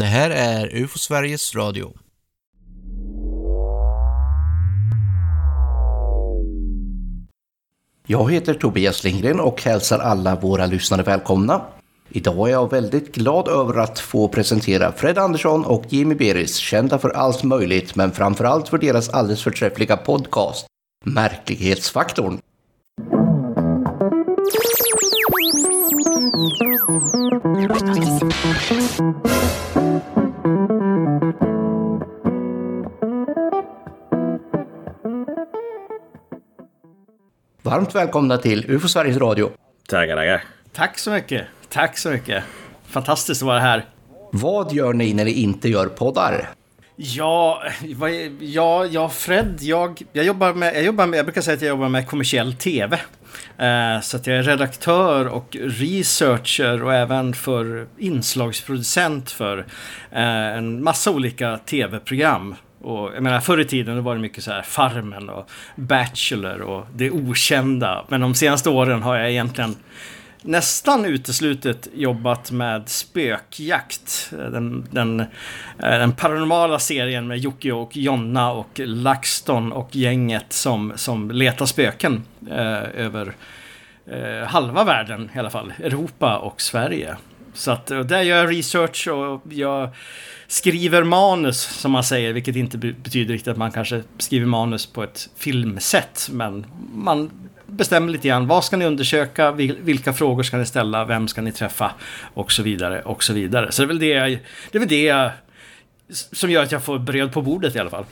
Det här är UFO Sveriges Radio. Jag heter Tobias Lindgren och hälsar alla våra lyssnare välkomna. Idag är jag väldigt glad över att få presentera Fred Andersson och Jimmy Beris, kända för allt möjligt men framförallt för deras alldeles förträffliga podcast, Märklighetsfaktorn. Varmt välkomna till UFO Sveriges Radio. Tackar, tackar. Tack så mycket. Tack så mycket. Fantastiskt att vara här. Vad gör ni när ni inte gör poddar? Ja, ja, ja Fred, jag, jag, jobbar med, jag jobbar med, jag brukar säga att jag jobbar med kommersiell TV. Eh, så att jag är redaktör och researcher och även för inslagsproducent för eh, en massa olika TV-program. Och jag menar förr i tiden var det mycket så här Farmen och Bachelor och Det Okända. Men de senaste åren har jag egentligen nästan uteslutet jobbat med spökjakt. Den, den, eh, den paranormala serien med Jocke och Jonna och LaxTon och gänget som, som letar spöken eh, över eh, halva världen i alla fall. Europa och Sverige. Så att där gör jag research och jag skriver manus som man säger, vilket inte betyder riktigt att man kanske skriver manus på ett filmsätt. Men man bestämmer lite grann. Vad ska ni undersöka? Vilka frågor ska ni ställa? Vem ska ni träffa? Och så vidare och så vidare. Så det är väl det, jag, det, är väl det som gör att jag får bröd på bordet i alla fall.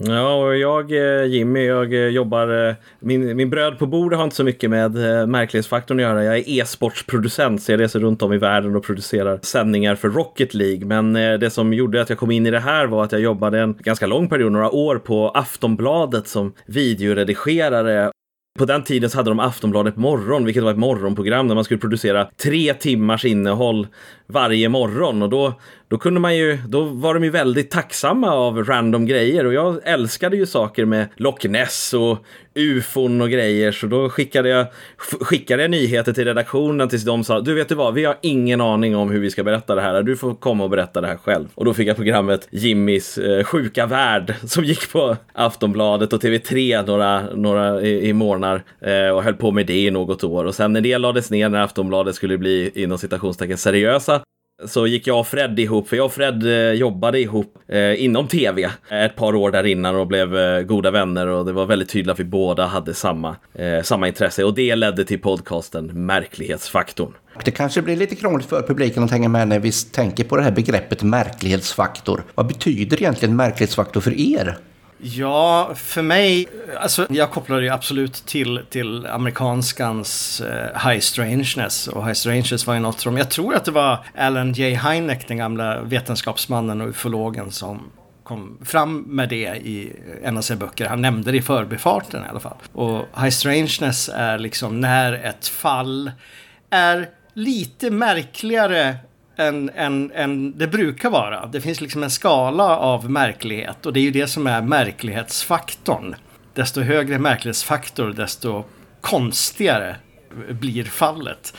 Ja, och jag, eh, Jimmy, jag eh, jobbar... Eh, min, min bröd på bordet har inte så mycket med märklighetsfaktorn att göra. Jag är e-sportsproducent, så jag reser runt om i världen och producerar sändningar för Rocket League. Men det som gjorde att jag kom in i det här var att jag jobbade en ganska lång period, några år, på Aftonbladet som videoredigerare på den tiden så hade de Aftonbladet morgon, vilket var ett morgonprogram där man skulle producera tre timmars innehåll varje morgon. Och då, då kunde man ju, då var de ju väldigt tacksamma av random grejer. Och jag älskade ju saker med Loch Ness och ufon och grejer. Så då skickade jag, skickade jag nyheter till redaktionen tills de sa, du vet du vad, vi har ingen aning om hur vi ska berätta det här. Du får komma och berätta det här själv. Och då fick jag programmet Jimmys eh, sjuka värld som gick på Aftonbladet och TV3 några, några i, i månader eh, och höll på med det i något år. Och sen när det lades ner, när Aftonbladet skulle bli inom citationstecken seriösa, så gick jag och Fred ihop, för jag och Fred eh, jobbade ihop eh, inom tv ett par år där innan och blev eh, goda vänner och det var väldigt tydligt att vi båda hade samma, eh, samma intresse och det ledde till podcasten Märklighetsfaktorn. Det kanske blir lite krångligt för publiken att hänga med när vi tänker på det här begreppet märklighetsfaktor. Vad betyder egentligen märklighetsfaktor för er? Ja, för mig, alltså jag kopplar det absolut till, till amerikanskans uh, High Strangeness. Och High Strangeness var ju något som, jag tror att det var Alan J. Hynek, den gamla vetenskapsmannen och ufologen som kom fram med det i en av sina böcker. Han nämnde det i förbifarten i alla fall. Och High Strangeness är liksom när ett fall är lite märkligare än, än, än det brukar vara. Det finns liksom en skala av märklighet och det är ju det som är märklighetsfaktorn. Desto högre märklighetsfaktor, desto konstigare blir fallet.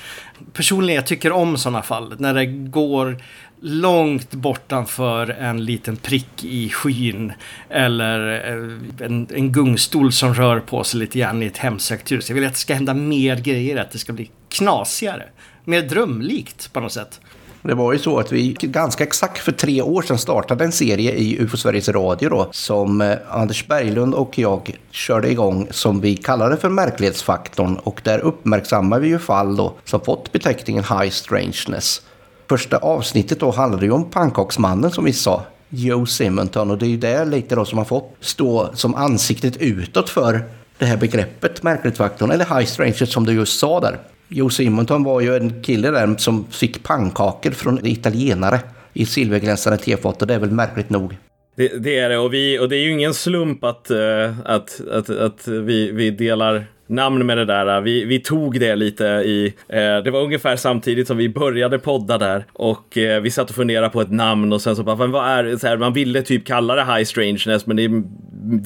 Personligen jag tycker om sådana fall när det går långt bortanför en liten prick i skyn eller eh, en, en gungstol som rör på sig lite grann i ett hemsökt hus. Jag vill att det ska hända mer grejer, att det ska bli knasigare. Mer drömlikt på något sätt. Det var ju så att vi ganska exakt för tre år sedan startade en serie i UFO Sveriges Radio då, som eh, Anders Berglund och jag körde igång som vi kallade för märklighetsfaktorn och där uppmärksammar vi ju fall då som fått beteckningen High Strangeness. Första avsnittet då handlade ju om pannkaksmannen som vi sa, Joe Simonton och det är ju det lite då som har fått stå som ansiktet utåt för det här begreppet märklighetsfaktorn eller High Strangeness som du just sa där. Jo Simonton var ju en kille där som fick pannkakor från italienare i silverglänsande tefat och det är väl märkligt nog. Det, det, är det och, vi, och det är ju ingen slump att, eh, att, att, att vi, vi delar namn med det där. Vi, vi tog det lite i, eh, det var ungefär samtidigt som vi började podda där och eh, vi satt och funderade på ett namn och sen så bara, vad är så här, man ville typ kalla det High Strangeness men det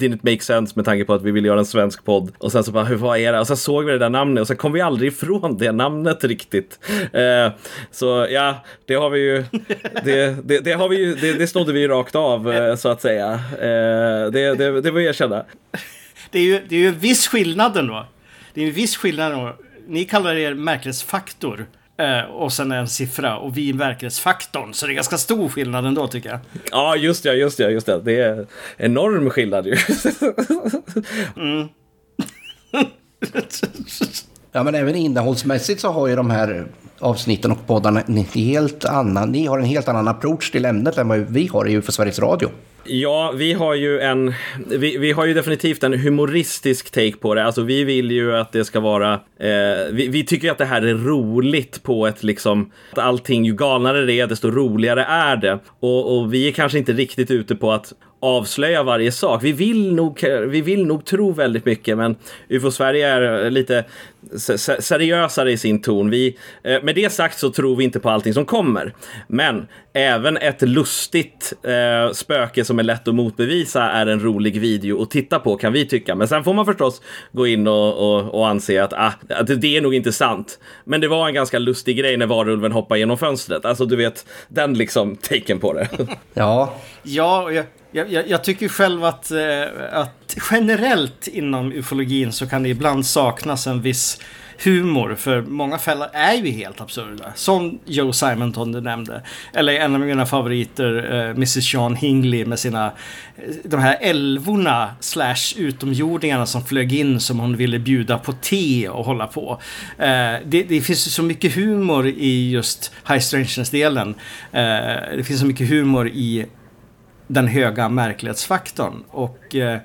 didn't make sense med tanke på att vi vill göra en svensk podd. Och sen så bara, hur vad är det? Och sen såg vi det där namnet och sen kom vi aldrig ifrån det namnet riktigt. Eh, så ja, det har vi ju, det, det, det har vi ju, det, det snodde vi ju rakt av eh, så att säga. Eh, det, det, det jag erkänna. Det är ju det är ju en viss skillnad ändå. Det är en viss skillnad ändå. Ni kallar er märklighetsfaktor. Eh, och sen en siffra och vi verklighetsfaktorn. Så det är ganska stor skillnad ändå tycker jag. Ja, just det, just det, just det. Det är enorm skillnad ju. Mm. Ja, men även innehållsmässigt så har ju de här avsnitten och poddarna en helt annan, ni har en helt annan approach till ämnet än vad vi har i UFO Sveriges Radio. Ja, vi har ju en, vi, vi har ju definitivt en humoristisk take på det. Alltså vi vill ju att det ska vara, eh, vi, vi tycker att det här är roligt på ett liksom, att allting, ju galnare det är, desto roligare är det. Och, och vi är kanske inte riktigt ute på att avslöja varje sak. Vi vill nog, vi vill nog tro väldigt mycket, men UFO Sverige är lite seriösare i sin ton. Vi, eh, med det sagt så tror vi inte på allting som kommer. Men även ett lustigt eh, spöke som är lätt att motbevisa är en rolig video att titta på kan vi tycka. Men sen får man förstås gå in och, och, och anse att, ah, att det är nog inte sant. Men det var en ganska lustig grej när varulven hoppade genom fönstret. Alltså du vet, den liksom taken på det. Ja. Ja, jag, jag, jag tycker själv att, eh, att generellt inom ufologin så kan det ibland saknas en viss humor. För många fällor är ju helt absurda. Som Joe Simonton du nämnde. Eller en av mina favoriter, eh, Mrs John Hingley med sina eh, de här älvorna slash utomjordingarna som flög in som hon ville bjuda på te och hålla på. Det, det, finns så mycket humor i just High Strangeness-delen. Det finns så mycket humor i den höga märklighetsfaktorn. Och eh,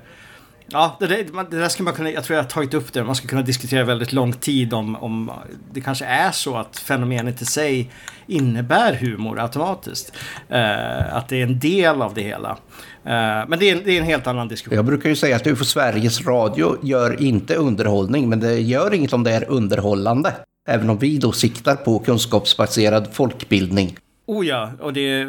ja, det, där, det, där ska man kunna, jag tror jag har tagit upp det, man ska kunna diskutera väldigt lång tid om, om det kanske är så att fenomenet i sig innebär humor automatiskt. Eh, att det är en del av det hela. Eh, men det är, det är, en helt annan diskussion. Jag brukar ju säga att UFO Sveriges Radio gör inte underhållning, men det gör inget om det är underhållande. Även om vi då siktar på kunskapsbaserad folkbildning Oh ja, och det,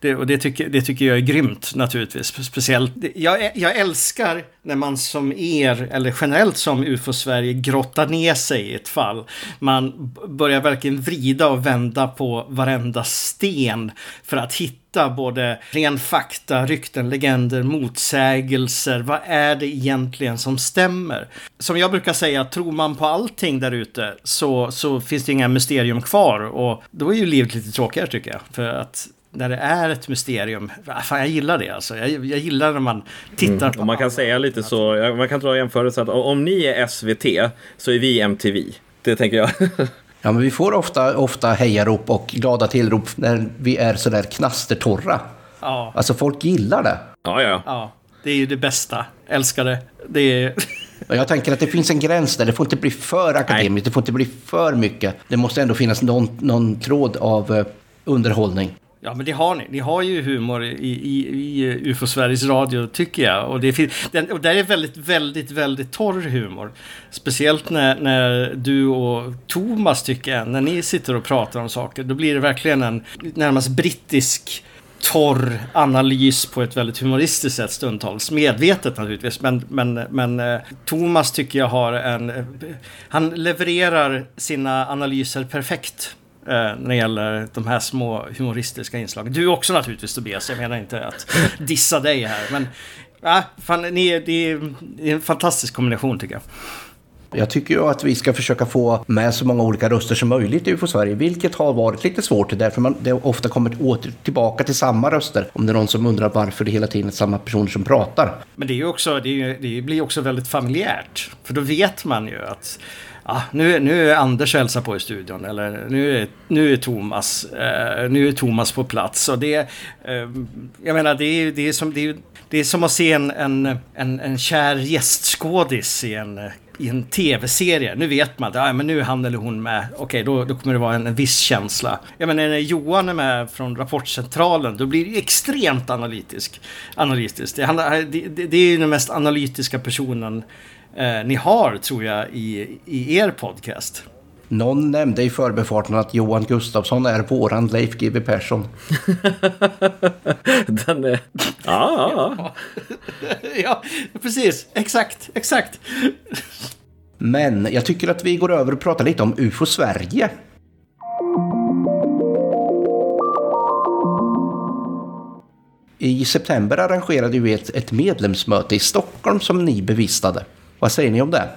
det, och det, tycker, det tycker jag är grymt naturligtvis. Speciellt, jag, jag älskar när man som er, eller generellt som UFO-Sverige, grottar ner sig i ett fall. Man börjar verkligen vrida och vända på varenda sten för att hitta både ren fakta, rykten, legender, motsägelser. Vad är det egentligen som stämmer? Som jag brukar säga, tror man på allting där ute så, så finns det inga mysterium kvar och då är ju livet lite tråkigare tycker jag. För att när det är ett mysterium. Fan, jag gillar det alltså. Jag, jag gillar när man tittar mm. på... Och man kan säga lite så, man kan dra jämförelse att om ni är SVT så är vi MTV. Det tänker jag. ja, men vi får ofta, ofta hejarop och glada tillrop när vi är sådär knastertorra. Ja. Alltså folk gillar det. Ja, ja. ja det är ju det bästa. Älskar det. Det är... Jag tänker att det finns en gräns där. Det får inte bli för akademiskt. Nej. Det får inte bli för mycket. Det måste ändå finnas någon, någon tråd av uh, underhållning. Ja, men det har ni. Ni har ju humor i, i, i UFO Sveriges Radio, tycker jag. Och, det, den, och där är väldigt, väldigt, väldigt torr humor. Speciellt när, när du och Thomas, tycker jag, när ni sitter och pratar om saker, då blir det verkligen en närmast brittisk torr analys på ett väldigt humoristiskt sätt stundtals. Medvetet naturligtvis, men, men, men eh, Thomas tycker jag har en... Han levererar sina analyser perfekt eh, när det gäller de här små humoristiska inslagen. Du också naturligtvis Tobias, jag menar inte att dissa dig här. Men ja, fan, ni, det är en fantastisk kombination tycker jag. Jag tycker ju att vi ska försöka få med så många olika röster som möjligt i UFO Sverige, vilket har varit lite svårt därför man det ofta kommer åter tillbaka till samma röster. Om det är någon som undrar varför det hela tiden är samma personer som pratar. Men det, är också, det, är, det blir också väldigt familjärt. För då vet man ju att ah, nu, nu är Anders hälsa på i studion eller nu är, nu är Thomas, eh, nu är Thomas på plats. Och det, eh, jag menar, det är, det är, som, det är, det är som att se en, en, en, en kär gästskådis i en i en tv-serie. Nu vet man att ja, men nu är han eller hon med. Okej, då, då kommer det vara en, en viss känsla. Jag menar, när Johan är med från Rapportcentralen, då blir det extremt analytisk. analytiskt. Det, det, det, det är ju den mest analytiska personen eh, ni har, tror jag, i, i er podcast. Någon nämnde i förbifarten att Johan Gustafsson är våran Leif GW Persson. Den är... Ja, ja, ja. ja, precis. Exakt, exakt. Men jag tycker att vi går över och pratar lite om UFO Sverige. I september arrangerade vi ett, ett medlemsmöte i Stockholm som ni bevistade. Vad säger ni om det?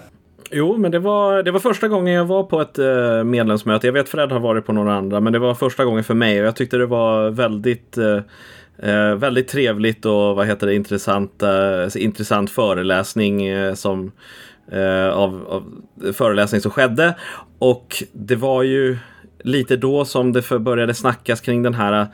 Jo, men det var, det var första gången jag var på ett eh, medlemsmöte. Jag vet Fred har varit på några andra, men det var första gången för mig och jag tyckte det var väldigt eh, eh väldigt trevligt och vad heter det, intressant, eh, intressant föreläsning eh, som eh, av, av föreläsning som skedde. Och det var ju lite då som det började snackas kring den här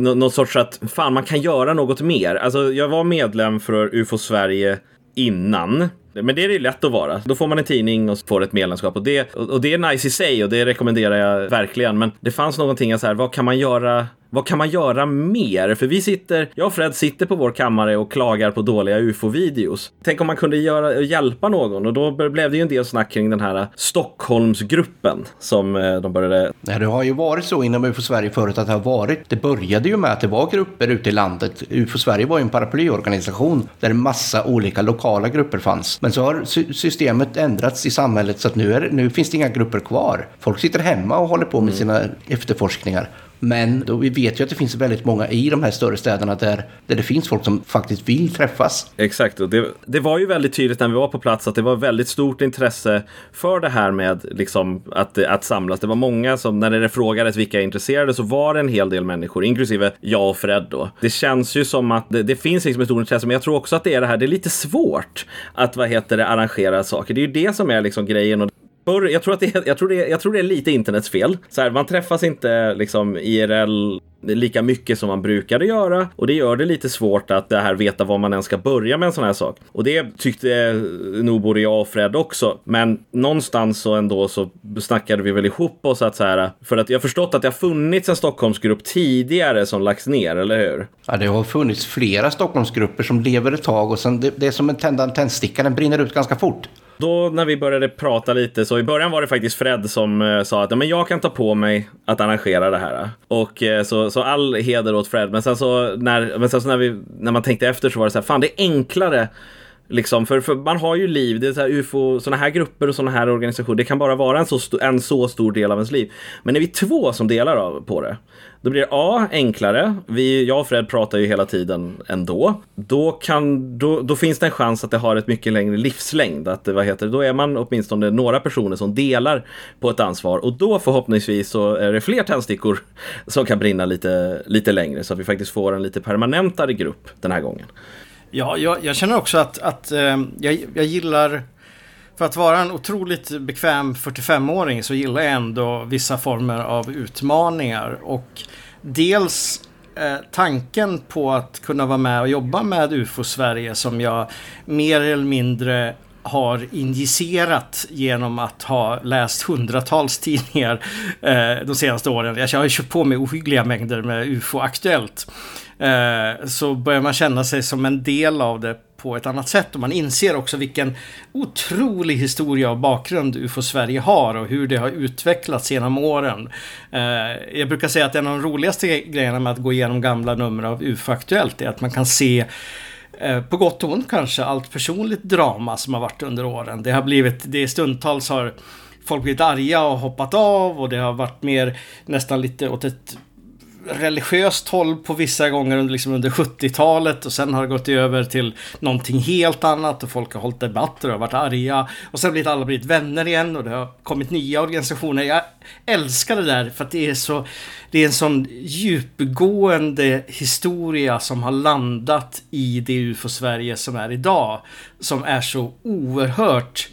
någon sorts att fan man kan göra något mer. Alltså jag var medlem för UFO Sverige innan. Men det är det lätt att vara. Då får man en tidning och får ett medlemskap och det, och det är nice i sig och det rekommenderar jag verkligen. Men det fanns någonting så här, vad kan man göra vad kan man göra mer? För vi sitter, jag och Fred sitter på vår kammare och klagar på dåliga ufo-videos. Tänk om man kunde göra, hjälpa någon och då blev det ju en del snack kring den här eh, Stockholmsgruppen som eh, de började... Ja, det har ju varit så inom UFO Sverige förut att det har varit. Det började ju med att det var grupper ute i landet. UFO Sverige var ju en paraplyorganisation där en massa olika lokala grupper fanns. Men så har systemet ändrats i samhället så att nu, är, nu finns det inga grupper kvar. Folk sitter hemma och håller på med sina efterforskningar. Men då, vi vet ju att det finns väldigt många i de här större städerna där, där det finns folk som faktiskt vill träffas. Exakt, och det, det var ju väldigt tydligt när vi var på plats att det var väldigt stort intresse för det här med liksom, att, att samlas. Det var många som, när det frågades vilka är intresserade, så var det en hel del människor, inklusive jag och Fred då. Det känns ju som att det, det finns liksom ett stort intresse, men jag tror också att det är det här, det är lite svårt att, vad heter det, arrangera saker. Det är ju det som är liksom grejen. Och jag, tror att det är, jag, tror det är, jag tror det är lite internets fel. Så här, man träffas inte liksom IRL lika mycket som man brukade göra och det gör det lite svårt att det här veta var man ens ska börja med en sån här sak. Och det tyckte eh, nog både jag och Fred också. Men någonstans så ändå så snackade vi väl ihop oss att så här för att jag har förstått att det har funnits en Stockholmsgrupp tidigare som lagts ner, eller hur? Ja, det har funnits flera Stockholmsgrupper som lever ett tag och sen det, det är som en tändande tändsticka, den brinner ut ganska fort. Då när vi började prata lite så i början var det faktiskt Fred som eh, sa att men jag kan ta på mig att arrangera det här. Och eh, så, så all heder åt Fred. Men sen så när, men sen så när, vi, när man tänkte efter så var det så här, fan det är enklare Liksom, för, för man har ju liv, det är så här UFO, sådana här grupper och sådana här organisationer, det kan bara vara en så, en så stor del av ens liv. Men är vi två som delar av, på det, då blir det A, enklare. Vi, jag och Fred pratar ju hela tiden ändå. Då, kan, då, då finns det en chans att det har ett mycket längre livslängd. Att, vad heter det, då är man åtminstone några personer som delar på ett ansvar. Och då förhoppningsvis så är det fler tändstickor som kan brinna lite, lite längre. Så att vi faktiskt får en lite permanentare grupp den här gången. Ja, jag, jag känner också att, att eh, jag, jag gillar... För att vara en otroligt bekväm 45-åring så gillar jag ändå vissa former av utmaningar. Och dels eh, tanken på att kunna vara med och jobba med UFO Sverige som jag mer eller mindre har injicerat genom att ha läst hundratals tidningar eh, de senaste åren. Jag har ju köpt på mig ohyggliga mängder med UFO Aktuellt. Eh, så börjar man känna sig som en del av det på ett annat sätt och man inser också vilken otrolig historia och bakgrund UFO Sverige har och hur det har utvecklats genom åren. Eh, jag brukar säga att en av de roligaste grejerna med att gå igenom gamla nummer av UFO Aktuellt är att man kan se eh, på gott och ont kanske allt personligt drama som har varit under åren. Det har blivit, det stundtals har folk blivit arga och hoppat av och det har varit mer nästan lite åt ett religiöst håll på vissa gånger under, liksom under 70-talet och sen har det gått över till någonting helt annat och folk har hållit debatter och varit arga. Och sen har alla blivit vänner igen och det har kommit nya organisationer. Jag älskar det där för att det är så... Det är en sån djupgående historia som har landat i det UFO-Sverige som är idag. Som är så oerhört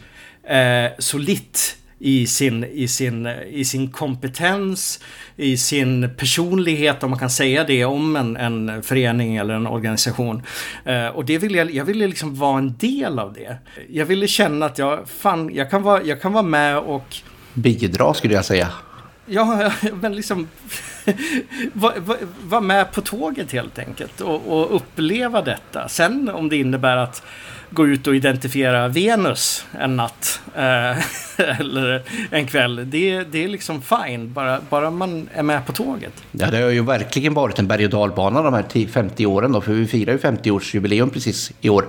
eh, solitt i sin, i, sin, i sin kompetens, i sin personlighet om man kan säga det om en, en förening eller en organisation. Eh, och det vill jag, jag ville liksom vara en del av det. Jag ville känna att jag, fan, jag kan vara, jag kan vara med och... Bidra skulle jag säga. Ja, men liksom var, var, var, med på tåget helt enkelt och, och, uppleva detta. Sen om det innebär att gå ut och identifiera Venus en natt eh, eller en kväll. Det, det är liksom fine, bara, bara man är med på tåget. Ja, det har ju verkligen varit en berg och dalbana de här 50 åren då, för vi firar ju 50-årsjubileum precis i år.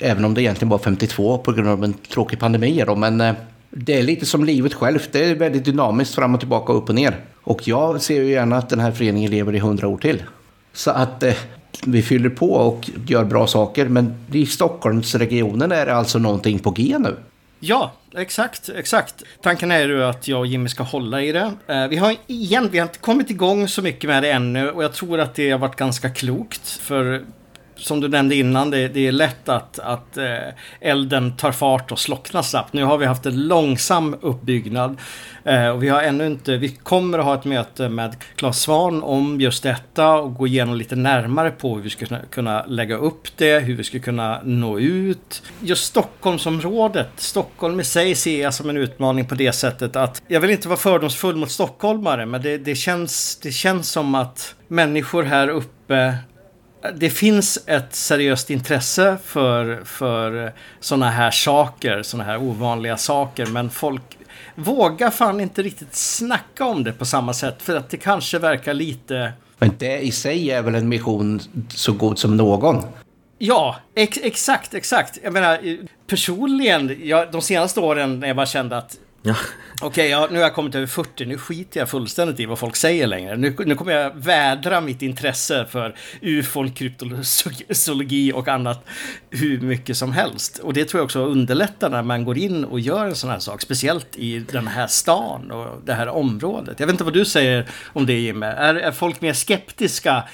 Även om det egentligen var 52 på grund av en tråkig pandemi då, men eh, det är lite som livet självt. Det är väldigt dynamiskt fram och tillbaka, upp och ner. Och jag ser ju gärna att den här föreningen lever i 100 år till. Så att eh, vi fyller på och gör bra saker. Men i Stockholmsregionen är det alltså någonting på G nu. Ja, exakt, exakt. Tanken är ju att jag och Jimmy ska hålla i det. Eh, vi har igen, vi har inte kommit igång så mycket med det ännu och jag tror att det har varit ganska klokt. För som du nämnde innan, det, det är lätt att, att eh, elden tar fart och slocknar snabbt. Nu har vi haft en långsam uppbyggnad eh, och vi har ännu inte, vi kommer att ha ett möte med Claes Svan om just detta och gå igenom lite närmare på hur vi ska kunna lägga upp det, hur vi ska kunna nå ut. Just Stockholmsområdet, Stockholm i sig ser jag som en utmaning på det sättet att jag vill inte vara fördomsfull mot stockholmare men det, det, känns, det känns som att människor här uppe det finns ett seriöst intresse för, för sådana här saker, sådana här ovanliga saker. Men folk vågar fan inte riktigt snacka om det på samma sätt. För att det kanske verkar lite... Men det i sig är väl en mission så god som någon? Ja, ex exakt, exakt. Jag menar, personligen, jag, de senaste åren när jag bara kände att Ja. Okej, okay, ja, nu har jag kommit över 40. Nu skiter jag fullständigt i vad folk säger längre. Nu, nu kommer jag vädra mitt intresse för ufon, kryptologi och annat hur mycket som helst. Och det tror jag också underlättar när man går in och gör en sån här sak. Speciellt i den här stan och det här området. Jag vet inte vad du säger om det Jimmy. Är, är folk mer skeptiska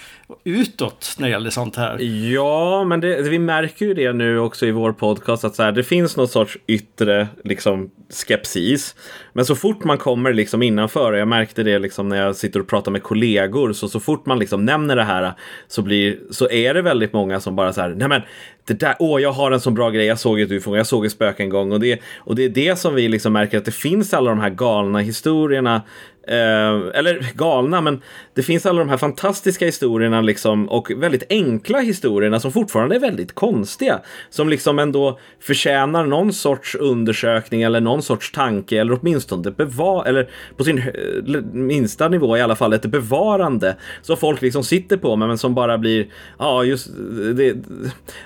utåt när det gäller sånt här. Ja, men det, vi märker ju det nu också i vår podcast att så här, det finns någon sorts yttre liksom, skepsis. Men så fort man kommer liksom innanför, och jag märkte det liksom när jag sitter och pratar med kollegor, så så fort man liksom nämner det här så, blir, så är det väldigt många som bara så här, nej men det där, åh jag har en sån bra grej, jag såg ett ufo, jag såg ett spöke en gång och det, och det är det som vi liksom märker att det finns alla de här galna historierna Eh, eller galna, men det finns alla de här fantastiska historierna liksom och väldigt enkla historierna som fortfarande är väldigt konstiga. Som liksom ändå förtjänar någon sorts undersökning eller någon sorts tanke eller åtminstone bevara eller på sin eh, minsta nivå i alla fall ett bevarande. Så folk liksom sitter på men som bara blir, ja just det.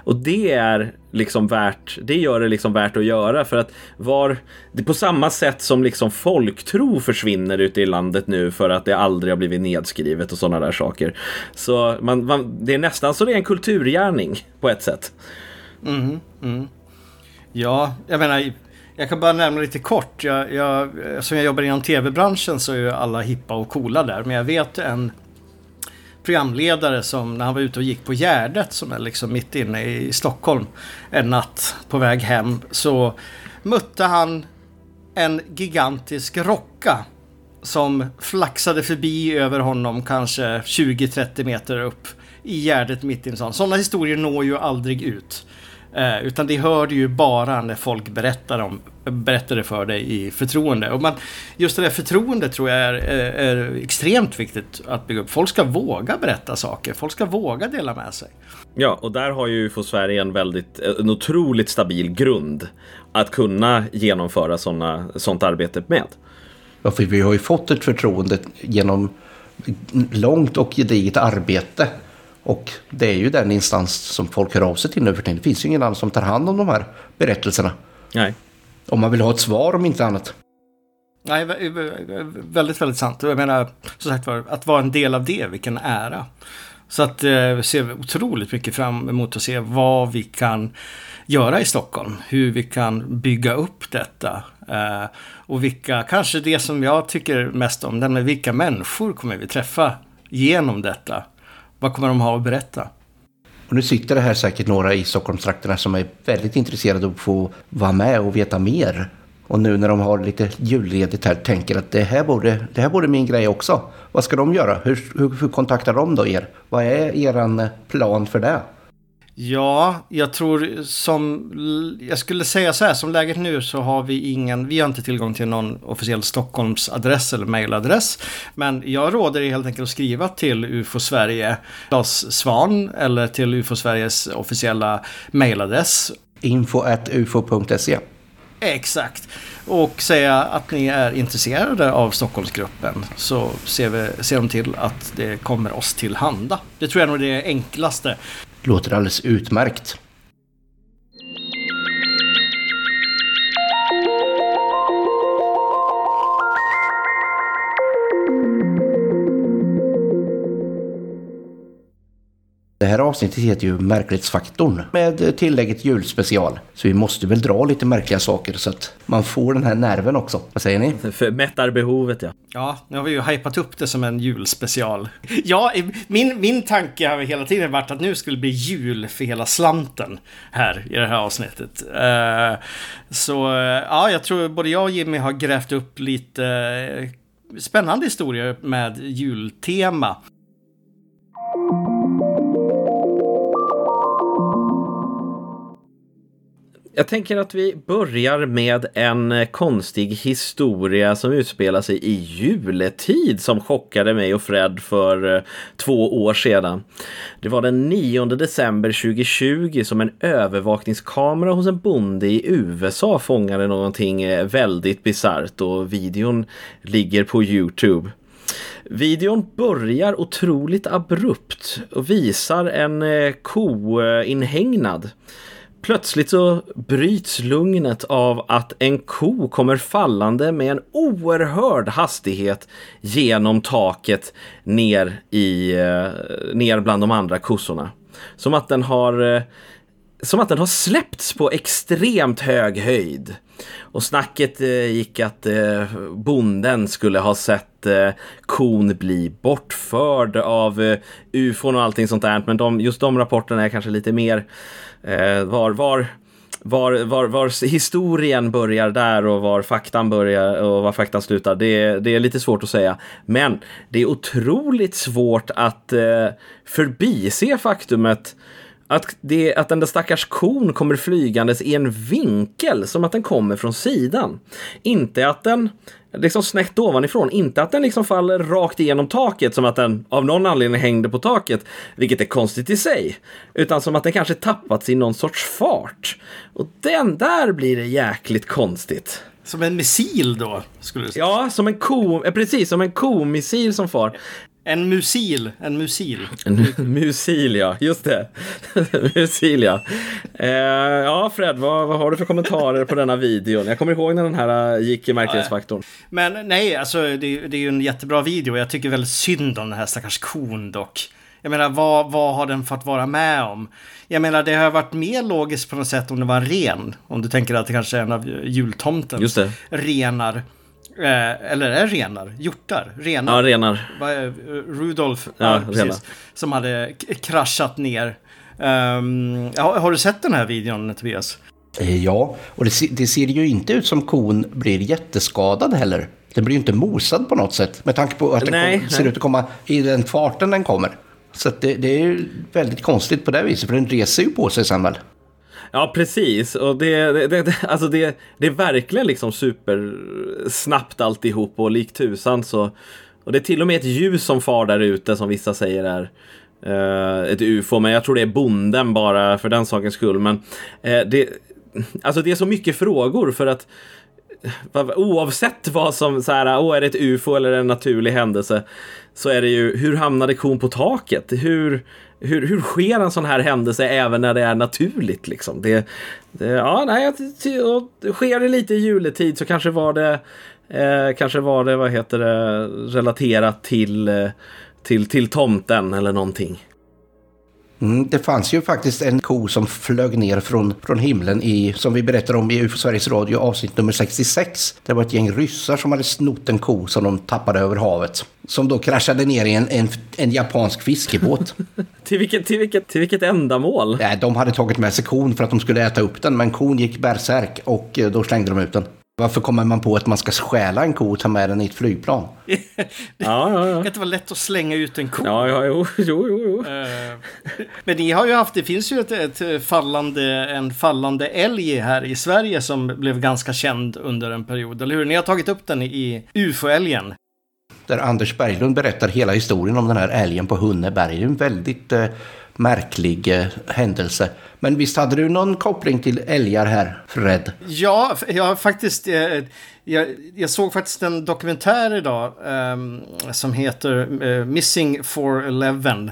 Och det det är liksom värt, det gör det liksom värt att göra för att var, det på samma sätt som liksom folktro försvinner ute i landet nu för att det aldrig har blivit nedskrivet och sådana där saker. Så man, man, det är nästan så det är en kulturgärning på ett sätt. Mm, mm. Ja, jag menar, jag kan bara nämna lite kort. Jag, jag, som jag jobbar inom tv-branschen så är ju alla hippa och coola där. Men jag vet en programledare som när han var ute och gick på Gärdet som är liksom mitt inne i Stockholm en natt på väg hem så mötte han en gigantisk rocka som flaxade förbi över honom kanske 20-30 meter upp i Gärdet mitt i en sån. Sådana historier når ju aldrig ut. Eh, utan det hör du ju bara när folk berättar, om, berättar det för dig i förtroende. Och man, just det där förtroendet tror jag är, är, är, extremt viktigt att bygga upp. Folk ska våga berätta saker. Folk ska våga dela med sig. Ja, och där har ju UFO Sverige en väldigt, en otroligt stabil grund att kunna genomföra såna, sånt arbete med. Ja, för vi har ju fått ett förtroende genom långt och gediget arbete och det är ju den instans som folk hör av sig till nu för Det finns ju ingen annan som tar hand om de här berättelserna. Nej. Om man vill ha ett svar om inte annat. Nej, väldigt, väldigt sant. Jag menar, som sagt var, att vara en del av det, vilken ära. Så att eh, vi ser otroligt mycket fram emot att se vad vi kan göra i Stockholm. Hur vi kan bygga upp detta. Eh, och vilka, kanske det som jag tycker mest om, nämligen vilka människor kommer vi träffa genom detta. Vad kommer de ha att berätta? Och nu sitter det här säkert några i Stockholmstrakterna som är väldigt intresserade av att få vara med och veta mer. Och nu när de har lite julledigt här tänker att det här borde, det här borde min grej också. Vad ska de göra? Hur, hur, hur kontaktar de då er? Vad är er plan för det? Ja, jag tror som... Jag skulle säga så här, som läget nu så har vi ingen... Vi har inte tillgång till någon officiell Stockholmsadress eller mailadress. Men jag råder er helt enkelt att skriva till UFO Sverige, Lars Svan, eller till UFO Sveriges officiella mailadress. Info at ufo.se Exakt. Och säga att ni är intresserade av Stockholmsgruppen så ser, vi, ser de till att det kommer oss till handa. Det tror jag nog är det enklaste. Låter alldeles utmärkt. Det här avsnittet heter ju Märklighetsfaktorn med tillägget julspecial. Så vi måste väl dra lite märkliga saker så att man får den här nerven också. Vad säger ni? För mättar behovet ja. Ja, nu har vi ju hypat upp det som en julspecial. Ja, min, min tanke har hela tiden varit att nu skulle det bli jul för hela slanten här i det här avsnittet. Uh, så uh, ja, jag tror både jag och Jimmy har grävt upp lite uh, spännande historier med jultema. Jag tänker att vi börjar med en eh, konstig historia som utspelar sig i juletid som chockade mig och Fred för eh, två år sedan. Det var den 9 december 2020 som en övervakningskamera hos en bonde i USA fångade någonting eh, väldigt bisarrt och videon ligger på Youtube. Videon börjar otroligt abrupt och visar en koinhägnad Plötsligt så bryts lugnet av att en ko kommer fallande med en oerhörd hastighet genom taket ner, i, eh, ner bland de andra kossorna. Som att den har eh, som att den har släppts på extremt hög höjd. Och snacket eh, gick att eh, bonden skulle ha sett eh, kon bli bortförd av eh, ufon och allting sånt där. Men de, just de rapporterna är kanske lite mer Eh, var, var, var, var, var historien börjar där och var faktan börjar och var faktan slutar, det, det är lite svårt att säga. Men det är otroligt svårt att eh, förbise faktumet att, det, att den där stackars kon kommer flygandes i en vinkel som att den kommer från sidan. Inte att den liksom snett ovanifrån, inte att den liksom faller rakt igenom taket som att den av någon anledning hängde på taket, vilket är konstigt i sig, utan som att den kanske tappats i någon sorts fart. Och den där blir det jäkligt konstigt. Som en missil då? Skulle du säga. Ja, som en ko, eh, precis som en komissil som far. En musil, en musil. En musil, ja. Just det. musil, ja. Eh, ja, Fred, vad, vad, har du för kommentarer på denna videon? Jag kommer ihåg när den här eh, gick i märklighetsfaktorn. Men nej, alltså det, det är ju en jättebra video. Jag tycker väldigt synd om den här stackars kon dock. Jag menar, vad, vad har den fått vara med om? Jag menar, det har varit mer logiskt på något sätt om det var en ren. Om du tänker att det kanske är en av jultomtens renar. Eh, eller är renar? Hjortar? Renar? Ja, renar. Rudolf, ja, ja, precis, som hade kraschat ner. Um, har, har, du sett den här videon, Tobias? Eh, ja, och det, det, ser ju inte ut som kon blir jätteskadad heller. Den blir ju inte mosad på något sätt med tanke på att den nej, kom, ser ut att komma i den farten den kommer. Så det, det, är ju väldigt konstigt på det viset, för den reser ju på sig sen väl. Ja, precis. Och det, det, det, alltså det, det är verkligen liksom supersnabbt alltihop och likt tusan så... Och det är till och med ett ljus som far där ute som vissa säger är uh, ett ufo. Men jag tror det är bonden bara för den sakens skull. Men uh, det, alltså det är så mycket frågor för att oavsett vad som så här, åh, är det ett ufo eller en naturlig händelse så är det ju hur hamnade kon på taket? Hur, hur, hur sker en sån här händelse även när det är naturligt liksom? Det, det ja, nej, och sker det lite i juletid så kanske var det eh, kanske var det, vad heter det, relaterat till, eh, till, till tomten eller någonting. Mm, det fanns ju faktiskt en ko som flög ner från, från himlen i, som vi berättade om i UFO Sveriges Radio avsnitt nummer 66. Det var ett gäng ryssar som hade snott en ko som de tappade över havet. Som då kraschade ner i en, en, en japansk fiskebåt. till, vilket, till, vilket, till vilket ändamål? Nej, de hade tagit med sig kon för att de skulle äta upp den, men kon gick bärsärk och eh, då slängde de ut den. Varför kommer man på att man ska stjäla en ko och ta med den i ett flygplan? Ja, ja, Det ja. kan inte vara lätt att slänga ut en ko. Ja, ja, jo, jo, jo. jo. Eh, Men ni har ju haft, det finns ju ett, ett fallande, en fallande älg här i Sverige som blev ganska känd under en period, eller hur? Ni har tagit upp den i UFO-älgen. Där Anders Berglund berättar hela historien om den här älgen på Hunneberg. Det är en väldigt eh, märklig eh, händelse. Men visst hade du någon koppling till älgar här, Fred? Ja, jag har faktiskt... Eh, jag, jag såg faktiskt en dokumentär idag um, som heter uh, Missing 411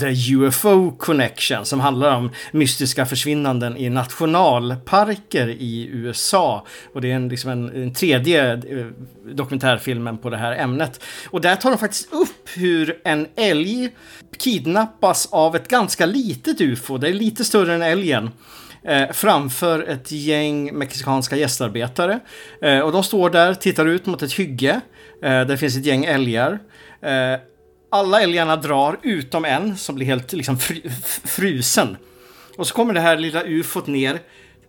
The UFO Connection som handlar om mystiska försvinnanden i nationalparker i USA. Och det är en, liksom en, en tredje uh, dokumentärfilmen på det här ämnet. Och där tar de faktiskt upp hur en älg kidnappas av ett ganska litet UFO. Det är lite större än älgen eh, framför ett gäng mexikanska gästarbetare. Eh, och de står där, tittar ut mot ett hygge. Eh, där finns ett gäng älgar. Eh, alla älgarna drar utom en som blir helt liksom fr frusen. Och så kommer det här lilla ufot ner,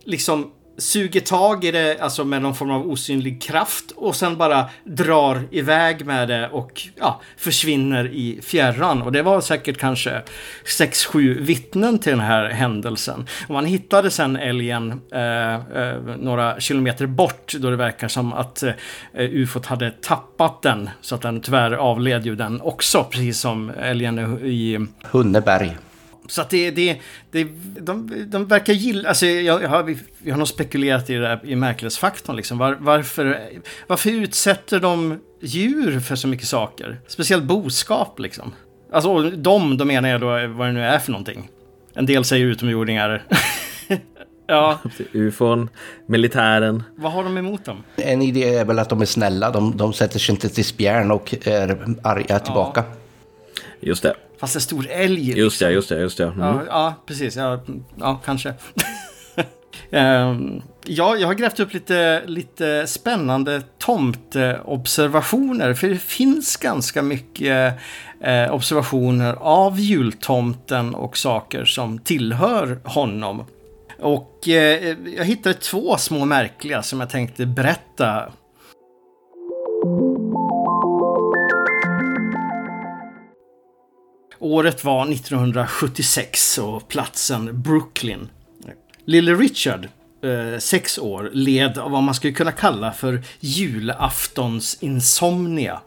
liksom suger tag i det, alltså med någon form av osynlig kraft och sen bara drar iväg med det och ja, försvinner i fjärran. Och det var säkert kanske 6-7 vittnen till den här händelsen. Och man hittade sen älgen eh, eh, några kilometer bort då det verkar som att eh, ufot hade tappat den. Så att den tyvärr avled ju den också, precis som älgen i Hunneberg så att det, det, det de, de verkar gilla, alltså jag, jag har, vi, har nog spekulerat i det där i märklighetsfaktorn liksom. Var, varför, varför utsätter de djur för så mycket saker? Speciellt boskap liksom. Alltså de, då menar jag då vad det nu är för någonting. En del säger utomjordingar. ja, Ufon, militären. vad har de emot dem? En idé är väl att de är snälla. De, de sätter sig inte till spjärn och är arga tillbaka. Just det. Fast en stor älg. Just det, just det, just det. Mm. Ja, ja precis. Ja, ja kanske. Ehm, ja, jag har grävt upp lite, lite spännande tomteobservationer. För det finns ganska mycket eh, observationer av jultomten och saker som tillhör honom. Och eh, jag hittade två små märkliga som jag tänkte berätta. Året var 1976 och platsen Brooklyn. Lille Richard, eh, sex år, led av vad man skulle kunna kalla för julaftonsinsomnia.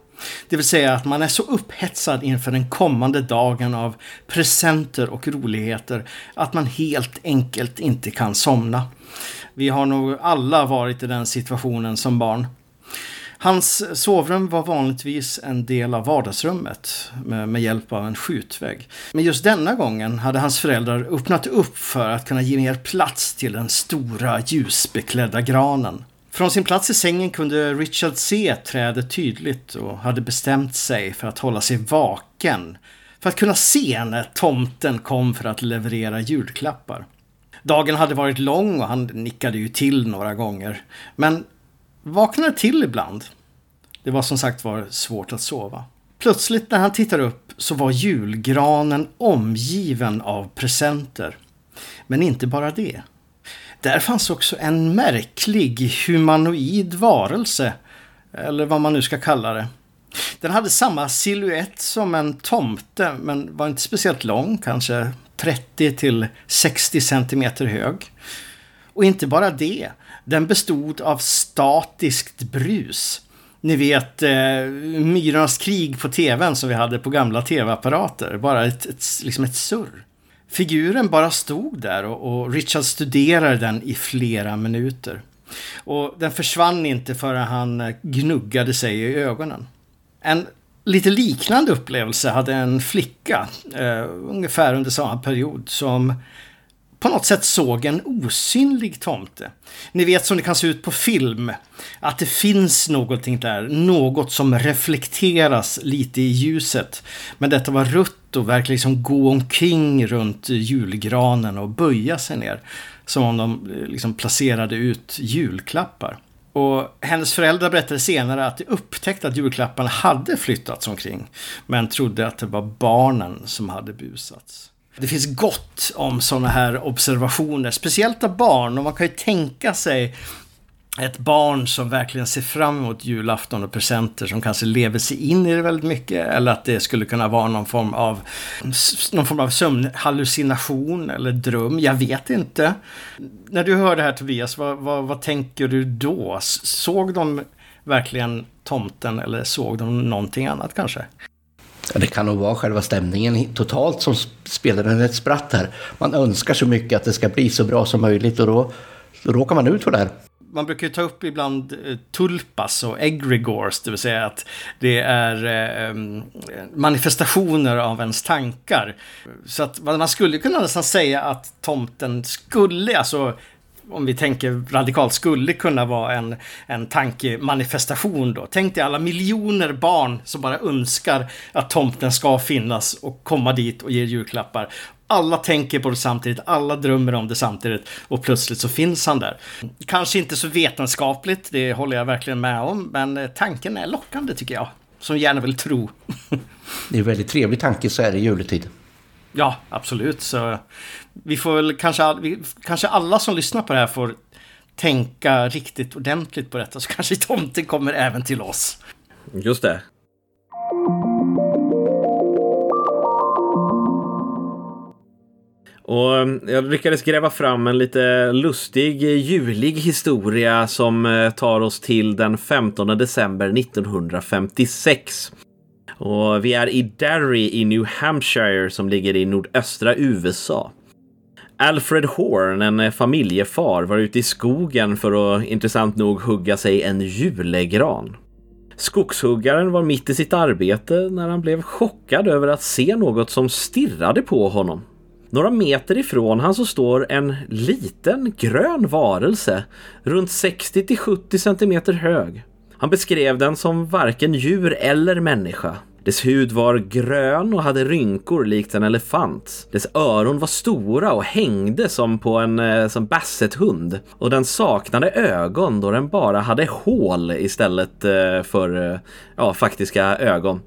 Det vill säga att man är så upphetsad inför den kommande dagen av presenter och roligheter att man helt enkelt inte kan somna. Vi har nog alla varit i den situationen som barn. Hans sovrum var vanligtvis en del av vardagsrummet med, med hjälp av en skjutvägg. Men just denna gången hade hans föräldrar öppnat upp för att kunna ge mer plats till den stora ljusbeklädda granen. Från sin plats i sängen kunde Richard se trädet tydligt och hade bestämt sig för att hålla sig vaken. För att kunna se när tomten kom för att leverera julklappar. Dagen hade varit lång och han nickade ju till några gånger. Men vaknade till ibland. Det var som sagt var svårt att sova. Plötsligt när han tittar upp så var julgranen omgiven av presenter. Men inte bara det. Där fanns också en märklig humanoid varelse. Eller vad man nu ska kalla det. Den hade samma siluett som en tomte men var inte speciellt lång, kanske 30 till 60 centimeter hög. Och inte bara det. Den bestod av statiskt brus. Ni vet eh, Myrornas krig på tvn som vi hade på gamla tv-apparater. Bara ett, ett, liksom ett surr. Figuren bara stod där och, och Richard studerade den i flera minuter. Och den försvann inte förrän han eh, gnuggade sig i ögonen. En lite liknande upplevelse hade en flicka, eh, ungefär under samma period, som på något sätt såg en osynlig tomte. Ni vet som det kan se ut på film. Att det finns någonting där, något som reflekteras lite i ljuset. Men detta var rött och verkar liksom gå omkring runt julgranen och böja sig ner. Som om de eh, liksom placerade ut julklappar. Och hennes föräldrar berättade senare att de upptäckte att julklapparna hade flyttats omkring. Men trodde att det var barnen som hade busats. Det finns gott om sådana här observationer, speciellt av barn. Och man kan ju tänka sig ett barn som verkligen ser fram emot julafton och presenter som kanske lever sig in i det väldigt mycket. Eller att det skulle kunna vara någon form av, någon form av sömnhallucination eller dröm. Jag vet inte. När du hör det här Tobias, vad, vad, vad tänker du då? Såg de verkligen tomten eller såg de någonting annat kanske? Det kan nog vara själva stämningen totalt som spelar en ett spratt här. Man önskar så mycket att det ska bli så bra som möjligt och då, då råkar man ut för det här man brukar ju ta upp ibland eh, tulpas och egregores, det vill säga att det är eh, eh manifestationer av ens tankar. Så att man skulle kunna nästan säga att tomten skulle, alltså om vi tänker radikalt, skulle kunna vara en, en tankemanifestation då. Tänk dig alla miljoner barn som bara önskar att tomten ska finnas och komma dit och ge julklappar alla tänker på det samtidigt, alla drömmer om det samtidigt och plötsligt så finns han där. Kanske inte så vetenskapligt, det håller jag verkligen med om, men tanken är lockande tycker jag. Som gärna vill tro. det är en väldigt trevlig tanke så här i juletid. Ja, absolut. Så vi får väl kanske, vi, kanske alla som lyssnar på det här får tänka riktigt ordentligt på detta så kanske tomten kommer även till oss. Just det. Och eh, jag lyckades gräva fram en lite lustig, eh, julig historia som eh, tar oss till den 15 december 1956. Och vi är i Derry i New Hampshire som ligger i nordöstra USA. Alfred Horn, en familjefar, var ute i skogen för att intressant nog hugga sig en julegran. Skogshuggaren var mitt i sitt arbete när han blev chockad över att se något som stirrade på honom. Några meter ifrån han så står en liten grön varelse runt 60 till 70 centimeter hög. Han beskrev den som varken djur eller människa. Dess hud var grön och hade rynkor likt en elefant. Dess öron var stora och hängde som på en eh, som bassethund. Och den saknade ögon då den bara hade hål istället eh, för eh, ja, faktiska ögon.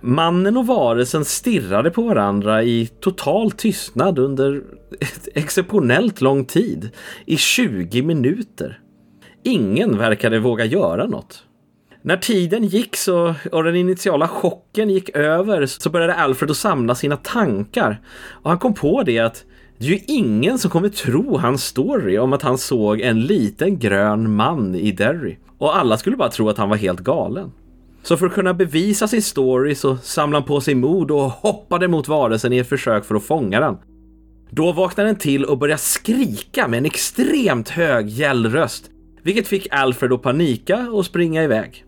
Mannen och varelsen stirrade på varandra i total tystnad under ett exceptionellt lång tid, i 20 minuter. Ingen verkade våga göra något. När tiden gick så, och den initiala chocken gick över så började Alfred att samla sina tankar. Och han kom på det att det är ju ingen som kommer tro hans story om att han såg en liten grön man i Derry. Och alla skulle bara tro att han var helt galen. Så för att kunna bevisa sin story så samlade han på sig mod och hoppade mot varelsen i ett försök för att fånga den. Då vaknade den till och började skrika med en extremt hög gällröst, vilket fick Alfred att panika och springa iväg.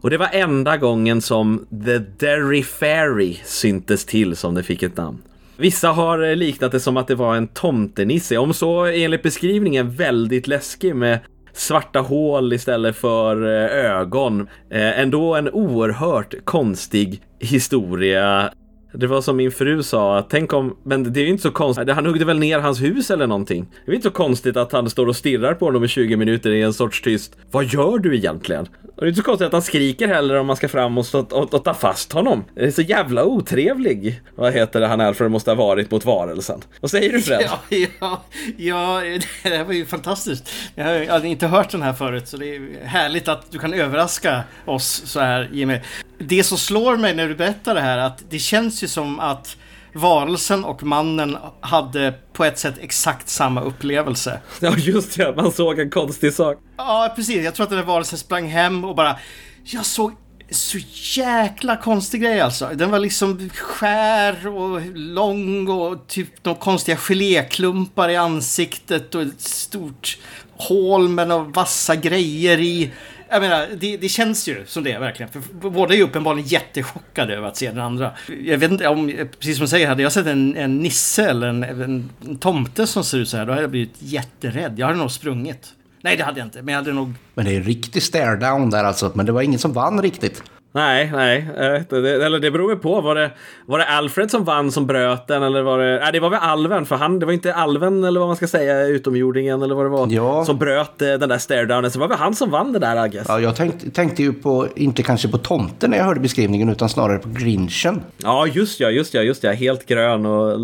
Och det var enda gången som The Derry Fairy syntes till som det fick ett namn. Vissa har eh, liknat det som att det var en tomtenisse, om så enligt beskrivningen väldigt läskig med svarta hål istället för eh, ögon. Eh, ändå en oerhört konstig historia. Det var som min fru sa, tänk om, men det är ju inte så konstigt, han huggde väl ner hans hus eller någonting. Det är inte så konstigt att han står och stirrar på honom i 20 minuter i en sorts tyst, vad gör du egentligen? Och det är inte så konstigt att han skriker heller om man ska fram och, stå, och, och ta fast honom. Det är så jävla otrevlig. Vad heter det han är för det måste ha varit mot varelsen. Vad säger du Fred? Ja, ja, ja, det här var ju fantastiskt. Jag hade inte hört den här förut så det är härligt att du kan överraska oss så här Jimmy. Det som slår mig när du berättar det här att det känns ju som att varelsen och mannen hade på ett sätt exakt samma upplevelse. Ja, just det. Man såg en konstig sak. Ja, precis. Jag tror att den där varelsen sprang hem och bara... Jag såg så jäkla konstig grej alltså. Den var liksom skär och lång och typ några konstiga geléklumpar i ansiktet och ett stort hål med några vassa grejer i. Jag menar, det, det, känns ju som det verkligen. För båda är ju uppenbarligen jättechockade över att se den andra. Jag vet inte om, precis som du säger, hade jag sett en, en nisse eller en, en, en tomte som ser ut så här, då hade jag blivit jätterädd. Jag hade nog sprungit. Nej, det hade jag inte, men jag hade nog... Men det är en riktig stare down där alltså, men det var ingen som vann riktigt. Nej, nej. Det, eller det beror väl på. Var det, var det Alfred som vann som bröt den? Eller var det... Nej, det var väl Alven. För han, det var inte Alven eller vad man ska säga, utomjordingen eller vad det var. Ja. Som bröt eh, den där staredownen. Så det var väl han som vann det där, I guess. Ja, jag tänkte, tänkte ju på, inte kanske på tomten när jag hörde beskrivningen, utan snarare på grinchen. Ja, just ja, just ja, just ja. Helt grön och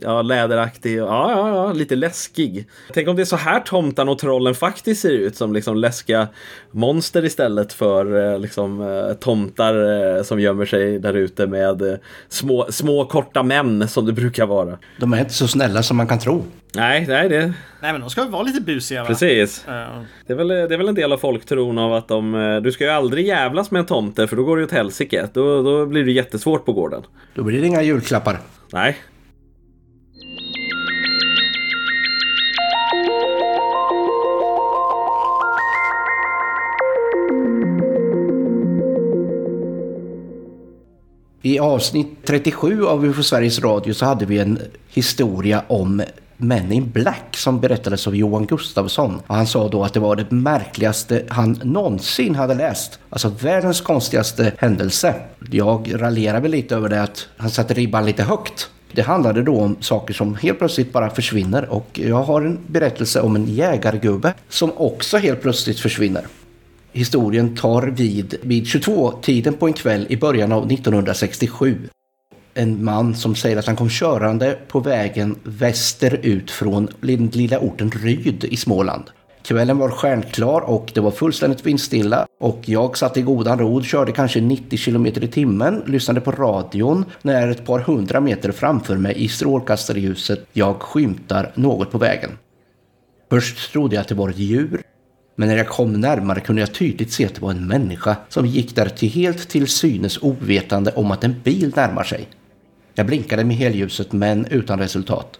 ja, läderaktig. Ja, ja, ja, lite läskig. Tänk om det är så här tomtan och trollen faktiskt ser ut, som liksom läskiga monster istället för eh, liksom eh, tomtar eh, som gömmer sig där ute med eh, små, små korta män som det brukar vara. De är inte så snälla som man kan tro. Nej, nej, det, Nej men de ska väl vara lite busiga va? precis. Eh, Det är, väl, det är väl en del av folktron av att de, eh, du ska ju aldrig jävlas med en tomte för då går det åt helsike. Då, då blir det jättesvårt på gården. Då blir det inga julklappar. Nej. I avsnitt 37 av UFO Sveriges Radio så hade vi en historia om Men in Black som berättades av Johan Gustafsson. Och han sa då att det var det märkligaste han någonsin hade läst. Alltså världens konstigaste händelse. Jag raljerar väl lite över det att han satte ribban lite högt. Det handlade då om saker som helt plötsligt bara försvinner och jag har en berättelse om en jägargubbe som också helt plötsligt försvinner. Historien tar vid vid 22-tiden på en kväll i början av 1967. En man som säger att han kom körande på vägen västerut från den lilla orten Ryd i Småland. Kvällen var stjärnklar och det var fullständigt vindstilla och jag satt i godan rod, körde kanske 90 km i timmen, lyssnade på radion när ett par hundra meter framför mig i strålkastarljuset jag skymtar något på vägen. Först trodde jag att det var ett djur, men när jag kom närmare kunde jag tydligt se att det var en människa som gick där till helt till synes ovetande om att en bil närmar sig. Jag blinkade med helljuset men utan resultat.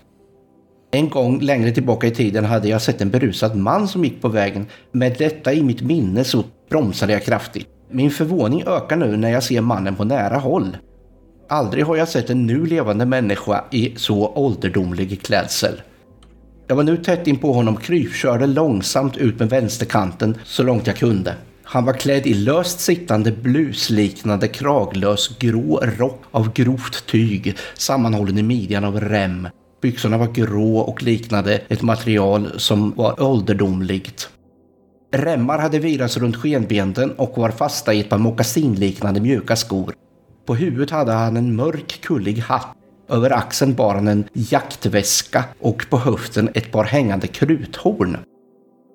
En gång längre tillbaka i tiden hade jag sett en berusad man som gick på vägen. Med detta i mitt minne så bromsade jag kraftigt. Min förvåning ökar nu när jag ser mannen på nära håll. Aldrig har jag sett en nu levande människa i så ålderdomlig klädsel. Jag var nu tätt in på honom, krypkörde långsamt ut med vänsterkanten så långt jag kunde. Han var klädd i löst sittande blusliknande kraglös grå rock av grovt tyg sammanhållen i midjan av rem. Byxorna var grå och liknade ett material som var ålderdomligt. Remmar hade virats runt skenbenen och var fasta i ett par mockasinliknande mjuka skor. På huvudet hade han en mörk kullig hatt. Över axeln bar han en jaktväska och på höften ett par hängande kruthorn.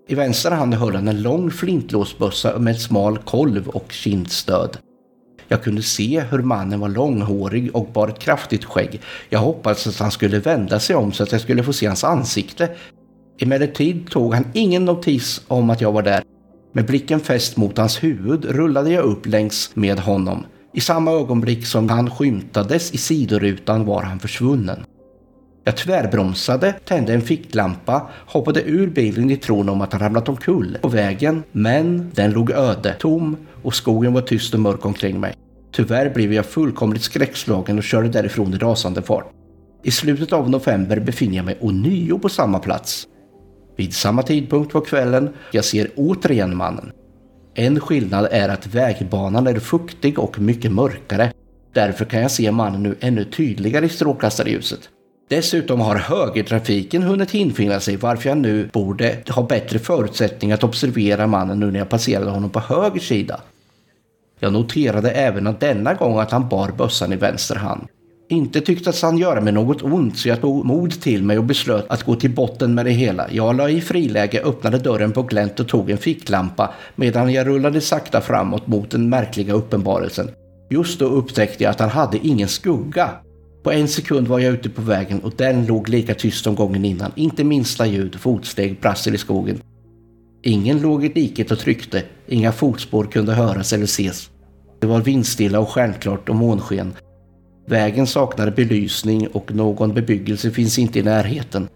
I vänster hand höll han en lång flintlåsbössa med smal kolv och kindstöd. Jag kunde se hur mannen var långhårig och bar ett kraftigt skägg. Jag hoppades att han skulle vända sig om så att jag skulle få se hans ansikte. Emellertid tog han ingen notis om att jag var där. Med blicken fäst mot hans huvud rullade jag upp längs med honom. I samma ögonblick som han skymtades i sidorutan var han försvunnen. Jag tvärbromsade, tände en ficklampa, hoppade ur bilen i tron om att han ramlat omkull på vägen, men den låg öde, tom och skogen var tyst och mörk omkring mig. Tyvärr blev jag fullkomligt skräckslagen och körde därifrån i rasande fart. I slutet av november befinner jag mig ånyo på samma plats. Vid samma tidpunkt på kvällen, jag ser återigen mannen. En skillnad är att vägbanan är fuktig och mycket mörkare. Därför kan jag se mannen nu ännu tydligare i strålkastarljuset. Dessutom har högertrafiken hunnit infinna sig varför jag nu borde ha bättre förutsättningar att observera mannen nu när jag passerade honom på höger sida. Jag noterade även att denna gång att han bar bössan i vänster hand. Inte tycktes han göra mig något ont så jag tog mod till mig och beslöt att gå till botten med det hela. Jag la i friläge, öppnade dörren på glänt och tog en ficklampa medan jag rullade sakta framåt mot den märkliga uppenbarelsen. Just då upptäckte jag att han hade ingen skugga. På en sekund var jag ute på vägen och den låg lika tyst som gången innan. Inte minsta ljud, fotsteg, prassel i skogen. Ingen låg i diket och tryckte. Inga fotspår kunde höras eller ses. Det var vindstilla och stjärnklart och månsken. Vägen saknar belysning och någon bebyggelse finns inte i närheten.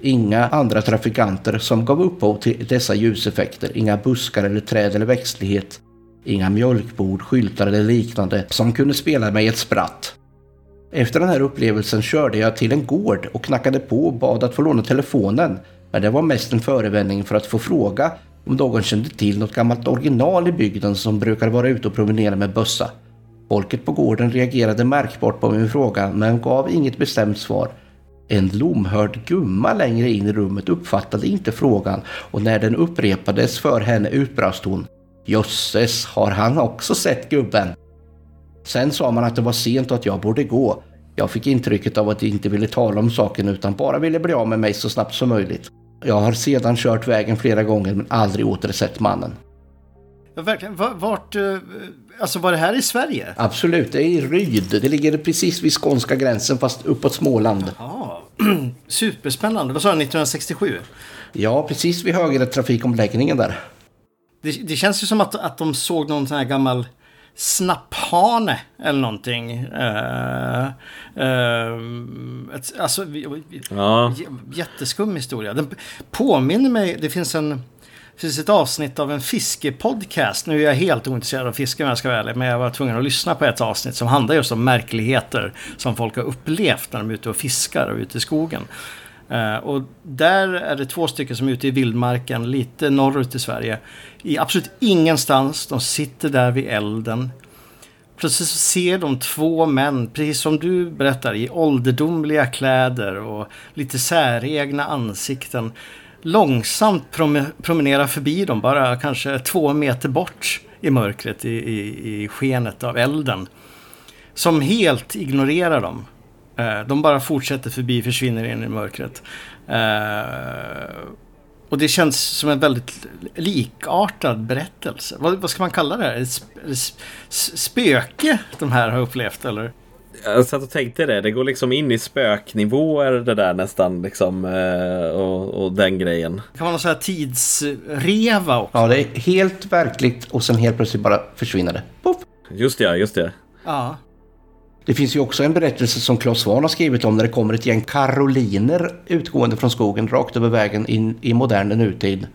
Inga andra trafikanter som gav upphov till dessa ljuseffekter. Inga buskar eller träd eller växtlighet. Inga mjölkbord, skyltar eller liknande som kunde spela mig ett spratt. Efter den här upplevelsen körde jag till en gård och knackade på och bad att få låna telefonen. Men det var mest en förevändning för att få fråga om någon kände till något gammalt original i bygden som brukade vara ute och promenera med bössa. Folket på gården reagerade märkbart på min fråga men gav inget bestämt svar. En lomhörd gumma längre in i rummet uppfattade inte frågan och när den upprepades för henne utbrast hon Jösses, har han också sett gubben? Sen sa man att det var sent och att jag borde gå. Jag fick intrycket av att de inte ville tala om saken utan bara ville bli av med mig så snabbt som möjligt. Jag har sedan kört vägen flera gånger men aldrig återsett mannen. Ja, verkligen. Vart... Eh, Alltså var det här i Sverige? Absolut, det är i Ryd. Det ligger precis vid skånska gränsen fast uppåt Småland. Ja, superspännande. Vad sa du, 1967? Ja, precis vid högertrafikomläggningen där. Det, det, känns ju som att, att de såg någon sån här gammal snapphane eller någonting. Uh, uh, ett, alltså, ja. jätteskum historia. Den påminner mig, det finns en det finns ett avsnitt av en fiskepodcast. Nu är jag helt ointresserad av fiske om jag ska vara ärlig. Men jag var tvungen att lyssna på ett avsnitt som handlar just om märkligheter som folk har upplevt när de är ute och fiskar och ute i skogen. Eh, och där är det två stycken som är ute i vildmarken lite norrut i Sverige. I absolut ingenstans. De sitter där vid elden. Plötsligt så ser de två män, precis som du berättar, i ålderdomliga kläder och lite säregna ansikten. Långsamt prom promenera förbi dem, bara kanske två meter bort i mörkret i, i, i skenet av elden. Som helt ignorerar dem. Eh, de bara fortsätter förbi, försvinner in i mörkret. Eh, och det känns som en väldigt likartad berättelse. Vad, vad ska man kalla det här? Ett spöke de här har upplevt eller? Jag satt och tänkte det. Det går liksom in i spöknivåer det där nästan. Liksom, eh, och, och den grejen. Det kan sån här tidsreva också. Ja, det är helt verkligt och sen helt plötsligt bara försvinner det. Puff. Just det, just det. Ja. Det finns ju också en berättelse som Claes Svahn har skrivit om när det kommer ett gäng karoliner utgående från skogen rakt över vägen in i modern nutid.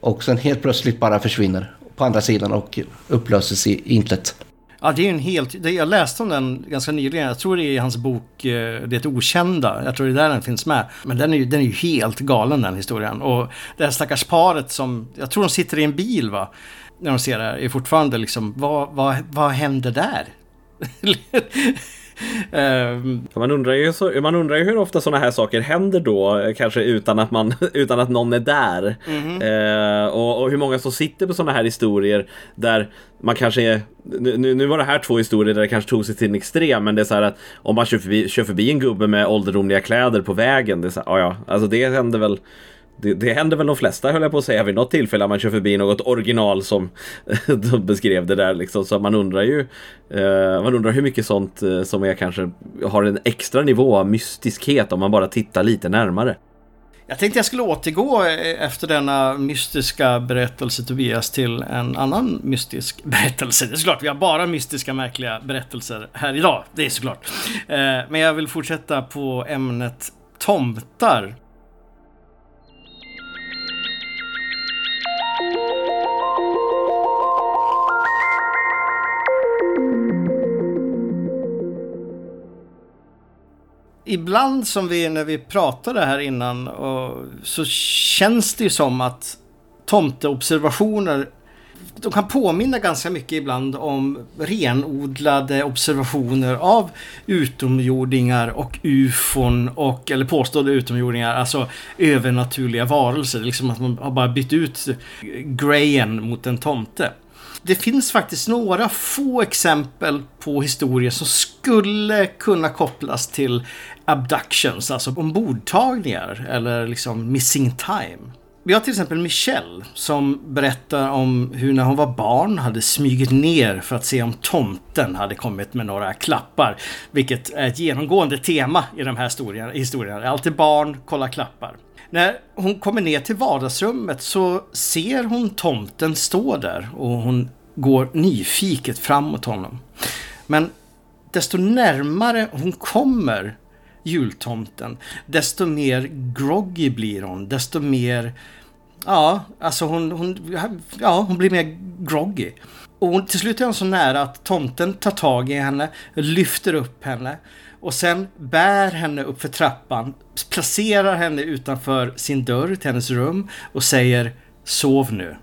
Och sen helt plötsligt bara försvinner på andra sidan och upplöses i intet. Ja, det är en helt... Jag läste om den ganska nyligen. Jag tror det är i hans bok eh, Det Okända. Jag tror det är där den finns med. Men den är ju, den är ju helt galen den historien. Och det här stackars paret som... Jag tror de sitter i en bil va. När de ser det här. Är fortfarande liksom... Vad, vad, vad händer där? Um, man, undrar ju så, man undrar ju hur ofta sådana här saker händer då, kanske utan att, man, utan att någon är där. Mm -hmm. uh, och, och, hur många som sitter på sådana här historier där man kanske är, nu, nu var det här två historier där det kanske tog sig till en extrem, men det är så här att om man kör förbi, kör förbi en gubbe med ålderdomliga kläder på vägen, det är så här, ja, alltså det händer väl det, det händer väl de flesta höll jag på att säga vid något tillfälle att man kör förbi något original som de beskrev det där liksom. Så man undrar ju eh, man undrar hur mycket sånt eh, som är kanske har en extra nivå av mystiskhet om man bara tittar lite närmare. Jag tänkte jag skulle återgå eh, efter denna mystiska berättelse Tobias till en annan mystisk berättelse. Det är såklart, vi har bara mystiska märkliga berättelser här idag. Det är såklart. Eh, men jag vill fortsätta på ämnet tomtar. Ibland som vi, när vi pratade här innan, och, så känns det ju som att tomteobservationer de kan påminna ganska mycket ibland om renodlade observationer av utomjordingar och ufon och, eller påstådda utomjordingar, alltså övernaturliga varelser. Liksom att man har bara bytt ut grejen mot en tomte. Det finns faktiskt några få exempel på historier som skulle kunna kopplas till abductions, alltså ombordtagningar eller liksom missing time. Vi har till exempel Michelle som berättar om hur när hon var barn hade smugit ner för att se om tomten hade kommit med några klappar. Vilket är ett genomgående tema i de här historierna. Alltid barn, kolla klappar. När hon kommer ner till vardagsrummet så ser hon tomten stå där och hon går nyfiket fram mot honom. Men desto närmare hon kommer jultomten, desto mer groggy blir hon. Desto mer... Ja, alltså hon, hon, ja, hon blir mer groggy. Och hon, till slut är hon så nära att tomten tar tag i henne, lyfter upp henne och sen bär henne upp för trappan, placerar henne utanför sin dörr till hennes rum och säger Sov nu.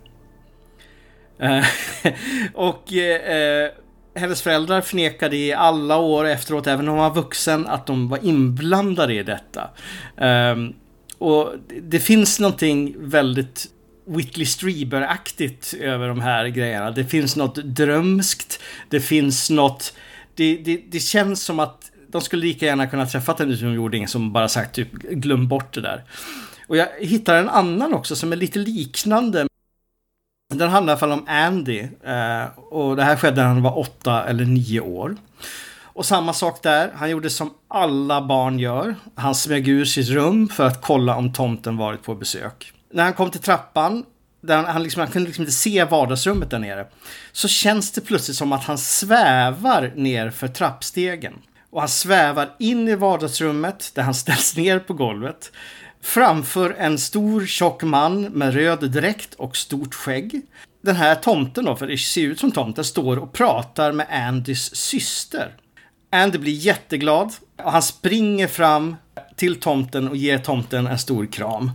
Eh, och eh, hennes föräldrar förnekade i alla år efteråt, även om hon var vuxen, att de var inblandade i detta. Um, och det finns någonting väldigt Whitley Strieber-aktigt över de här grejerna. Det finns något drömskt. Det finns något... Det, det, det känns som att de skulle lika gärna kunna träffat en utomjording som bara sagt typ glöm bort det där. Och jag hittar en annan också som är lite liknande. Den handlar i alla fall om Andy. Eh, och det här skedde när han var åtta eller nio år. Och samma sak där. Han gjorde som alla barn gör. Han smög ur sitt rum för att kolla om tomten varit på besök. När han kom till trappan, där han, han, liksom, han kunde liksom inte se vardagsrummet där nere. Så känns det plötsligt som att han svävar ner för trappstegen. Och han svävar in i vardagsrummet där han ställs ner på golvet. Framför en stor tjock man med röd dräkt och stort skägg. Den här tomten då, för det ser ut som tomten, står och pratar med Andys syster. Andy blir jätteglad och han springer fram till tomten och ger tomten en stor kram.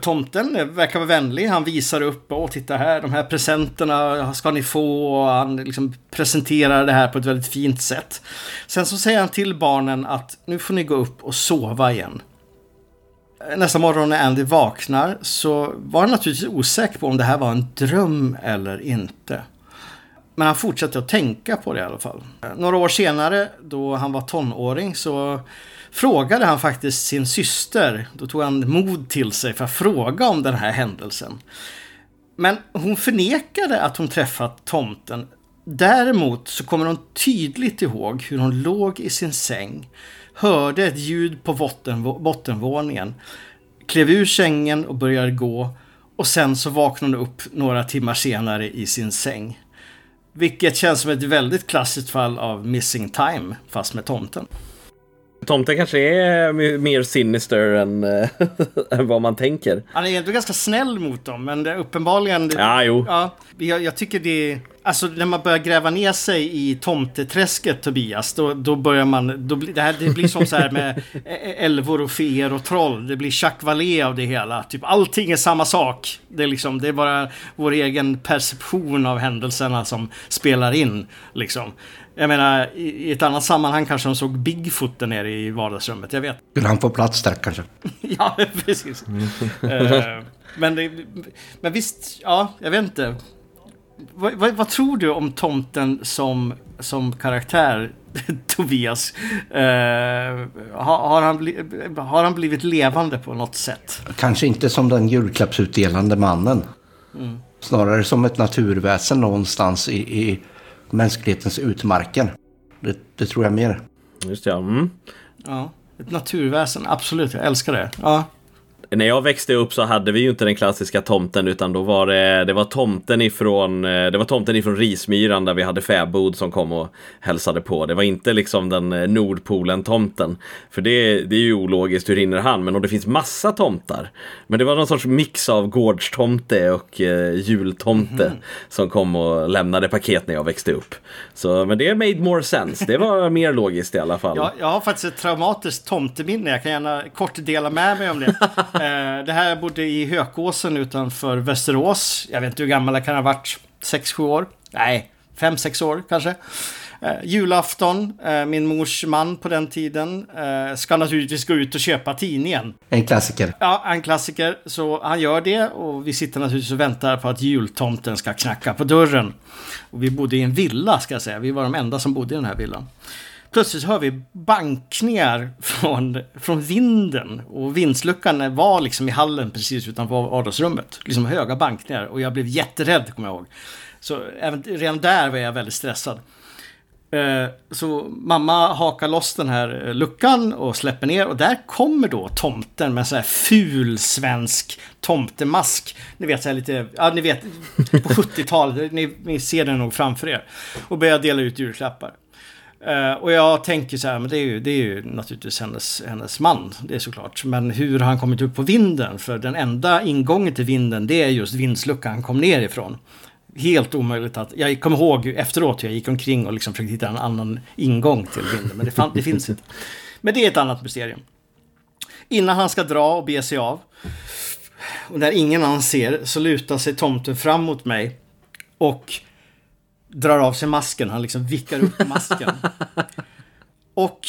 Tomten verkar vara vänlig. Han visar upp och titta här, de här presenterna ska ni få. Och han liksom presenterar det här på ett väldigt fint sätt. Sen så säger han till barnen att nu får ni gå upp och sova igen. Nästa morgon när Andy vaknar så var han naturligtvis osäker på om det här var en dröm eller inte. Men han fortsatte att tänka på det i alla fall. Några år senare, då han var tonåring, så frågade han faktiskt sin syster. Då tog han mod till sig för att fråga om den här händelsen. Men hon förnekade att hon träffat tomten. Däremot så kommer hon tydligt ihåg hur hon låg i sin säng, hörde ett ljud på botten, bottenvåningen, klev ur sängen och började gå och sen så vaknade hon upp några timmar senare i sin säng. Vilket känns som ett väldigt klassiskt fall av missing time, fast med tomten. Tomten kanske är mer sinister än, än vad man tänker. Han är egentligen ganska snäll mot dem, men det, uppenbarligen... Ja, jo. Ja, jag, jag tycker det... Alltså när man börjar gräva ner sig i tomteträsket Tobias, då, då börjar man... Då blir, det, här, det blir som så här med älvor och feer och troll. Det blir Jacques Vallée av det hela. Typ allting är samma sak. Det är, liksom, det är bara vår egen perception av händelserna som spelar in. Liksom. Jag menar, i ett annat sammanhang kanske de såg Bigfoot där nere i vardagsrummet. Jag vet. Skulle han få plats där kanske? ja, precis. uh, men, det, men visst, ja, jag vet inte. Vad, vad, vad, tror du om tomten som, som karaktär, Tobias? Uh, har, har, han bli, har han blivit levande på något sätt? Kanske inte som den julklappsutdelande mannen. Mm. Snarare som ett naturväsen någonstans i, i mänsklighetens utmarker. Det, det tror jag mer. Just det, ja. Mm. Ja, ett naturväsen. Absolut, jag älskar det. Ja när jag växte upp så hade vi ju inte den klassiska tomten utan då var det, det var tomten ifrån, eh, det var tomten ifrån Rismyran där vi hade fäbod som kom och hälsade på. Det var inte liksom den eh, Nordpolen-tomten. För det, det är ju ologiskt, hur hinner han? Men om det finns massa tomtar. Men det var någon sorts mix av gårdstomte och eh, jultomte mm. som kom och lämnade paket när jag växte upp. Så, men det made more sense. Det var mer logiskt i alla fall. Ja, jag har faktiskt ett traumatiskt tomteminne. Jag kan gärna kort dela med mig om det. Eh, det här bodde i Hökåsen utanför Västerås. Jag vet inte hur gammal jag kan ha varit. 6-7 år? Nej, 5-6 år kanske. Eh, julafton, eh, min mors man på den tiden, eh, ska naturligtvis gå ut och köpa tidningen. En klassiker. Ja, en klassiker. Så han gör det och vi sitter naturligtvis och väntar på att jultomten ska knacka på dörren. Och vi bodde i en villa, ska jag säga. Vi var de enda som bodde i den här villan. Plötsligt hör vi bankningar från, från vinden. Och vindsluckan var liksom i hallen precis utanför vardagsrummet. Liksom höga bankningar. Och jag blev jätterädd, kommer jag ihåg. Så även, redan där var jag väldigt stressad. Eh, så mamma hakar loss den här eh, luckan och släpper ner och där kommer då tomten med en sån här ful svensk tomtemask. Ni vet så här lite, ja ni vet på 70-talet, ni, ni ser den nog framför er. Och börjar dela ut julklappar. Uh, och jag tänker så här, men det är ju, det är ju naturligtvis hennes, hennes man, det är såklart. Men hur har han kommit upp på vinden? För den enda ingången till vinden, det är just vindsluckan han kom ner ifrån. Helt omöjligt att, jag kommer ihåg efteråt hur jag gick omkring och liksom försökte hitta en annan ingång till vinden, men det, fan, det finns inte. Men det är ett annat mysterium. Innan han ska dra och bege sig av, och när ingen annan ser, så lutar sig tomten fram mot mig och drar av sig masken. Han liksom vickar upp masken. och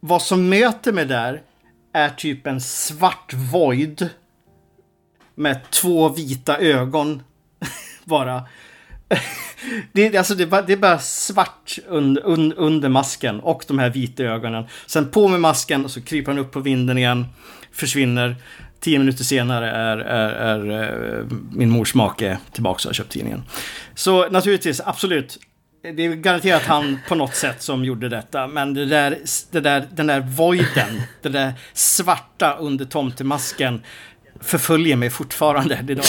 vad som möter mig där är typ en svart void med två vita ögon bara. Det, alltså det, är bara, det är bara svart un, un, under masken och de här vita ögonen. Sen på med masken och så kryper han upp på vinden igen. Försvinner. Tio minuter senare är, är, är, eh, min mors make tillbaka och har köpt tidningen. Så naturligtvis, absolut. Det är garanterat han på något sätt som gjorde detta. Men det där, det där, den där voiden, det där svarta under tomtemasken förföljer mig fortfarande idag.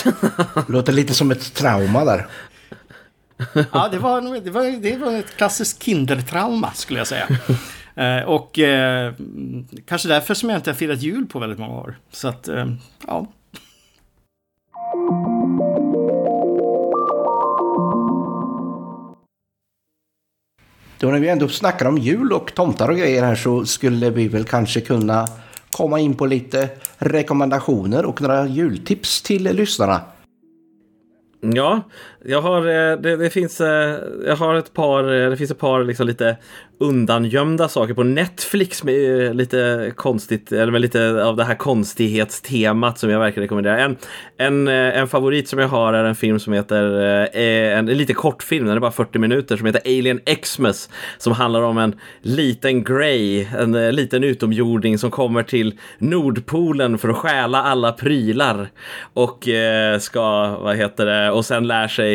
Låter lite som ett trauma där. Ja, det var, det var, det var ett klassiskt kindertrauma skulle jag säga. Eh, och eh, kanske därför som jag inte har firat jul på väldigt många år. Så att, eh, ja. Då när vi ändå snackar om jul och tomtar och grejer här så skulle vi väl kanske kunna komma in på lite rekommendationer och några jultips till lyssnarna. Ja, jag har, eh, det, det, finns, eh, jag har ett par, eh, det finns ett par liksom lite undangömda saker på Netflix med lite konstigt, eller med lite av det här konstighetstemat som jag verkligen rekommenderar. En, en, en favorit som jag har är en film som heter, en, en lite kortfilm, den är bara 40 minuter, som heter Alien Xmas. Som handlar om en liten Grey, en liten utomjording som kommer till Nordpolen för att stjäla alla prylar. Och ska, vad heter det, och sen lär sig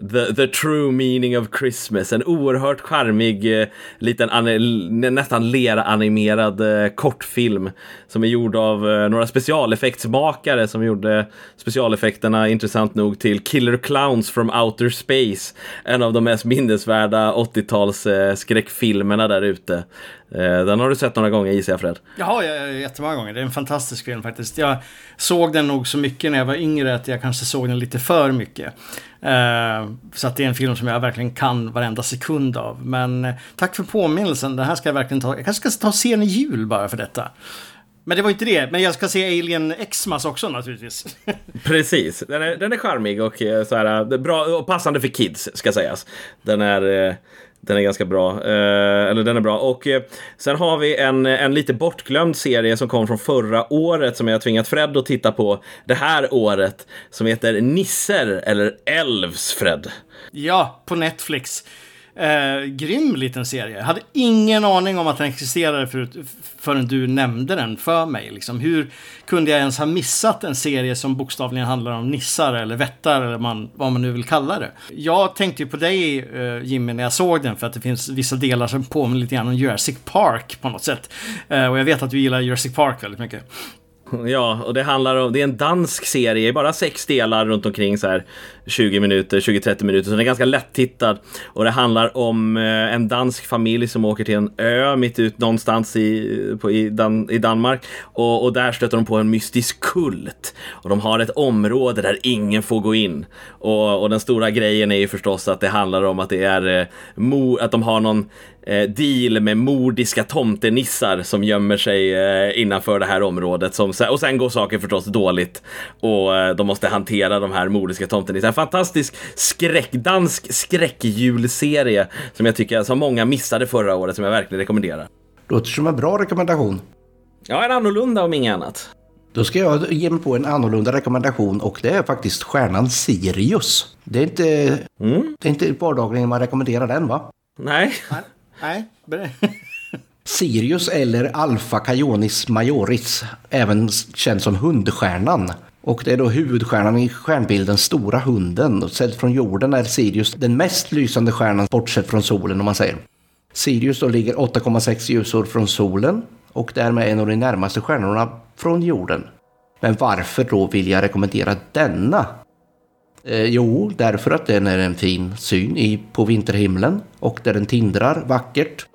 the, the true meaning of Christmas. En oerhört charmig, eh, liten nästan lera-animerad eh, kortfilm som är gjord av eh, några specialeffektsmakare som gjorde specialeffekterna intressant nog till Killer Clowns from Outer Space. En av de mest minnesvärda 80-tals eh, skräckfilmerna där ute. Eh, den har du sett några gånger gissar jag Fred? Ja, jättemånga gånger. Det är en fantastisk film faktiskt. Jag såg den nog så mycket när jag var yngre att jag kanske såg den lite för mycket. Uh, så att det är en film som jag verkligen kan varenda sekund av. Men eh, tack för påminnelsen. Den här ska jag verkligen ta. Jag kanske ska ta scen i jul bara för detta. Men det var inte det. Men jag ska se Alien Xmas också naturligtvis. Precis. Den är, den är charmig och eh, så här, eh, bra och passande för kids ska sägas. Den är den är ganska bra. Eh, eller den är bra. Och eh, sen har vi en, en lite bortglömd serie som kom från förra året som jag har tvingat Fred att titta på det här året. Som heter Nisser eller Elves, Fred. Ja, på Netflix. Eh, grym liten serie. Jag hade ingen aning om att den existerade förut, förrän du nämnde den för mig. Liksom, hur kunde jag ens ha missat en serie som bokstavligen handlar om nissar eller vättar eller man, vad man nu vill kalla det. Jag tänkte ju på dig eh, Jimmy när jag såg den för att det finns vissa delar som påminner lite grann om Jurassic Park på något sätt. Eh, och jag vet att du gillar Jurassic Park väldigt mycket. Ja, och det handlar om, det är en dansk serie, bara sex delar runt omkring så här 20 minuter, 20-30 minuter, så den är ganska lättittad. Och det handlar om eh, en dansk familj som åker till en ö mitt ut någonstans i, på, i, Dan, i Danmark. Och, och, där stöter de på en mystisk kult. Och de har ett område där ingen får gå in. Och, och den stora grejen är ju förstås att det handlar om att det är, eh, mo, att de har någon eh, deal med mordiska tomtenissar som gömmer sig eh, innanför det här området. Som, och sen går saker förstås dåligt och de måste hantera de här mordiska tomtenissarna. Fantastisk skräck, dansk skräckjulserie som jag tycker som många missade förra året som jag verkligen rekommenderar. Låter som en bra rekommendation. Ja, en annorlunda om inget annat. Då ska jag ge mig på en annorlunda rekommendation och det är faktiskt stjärnan Sirius. Det är inte, mm. det är inte vardagligen man rekommenderar den va? Nej. Nej, Sirius eller Alpha Cajonis Majoris, även känd som hundstjärnan. Och det är då huvudstjärnan i stjärnbilden Stora Hunden. Sett från jorden är Sirius den mest lysande stjärnan bortsett från solen om man säger. Sirius då ligger 8,6 ljusår från solen och därmed en av de närmaste stjärnorna från jorden. Men varför då vill jag rekommendera denna? Eh, jo, därför att den är en fin syn i, på vinterhimlen och där den tindrar vackert.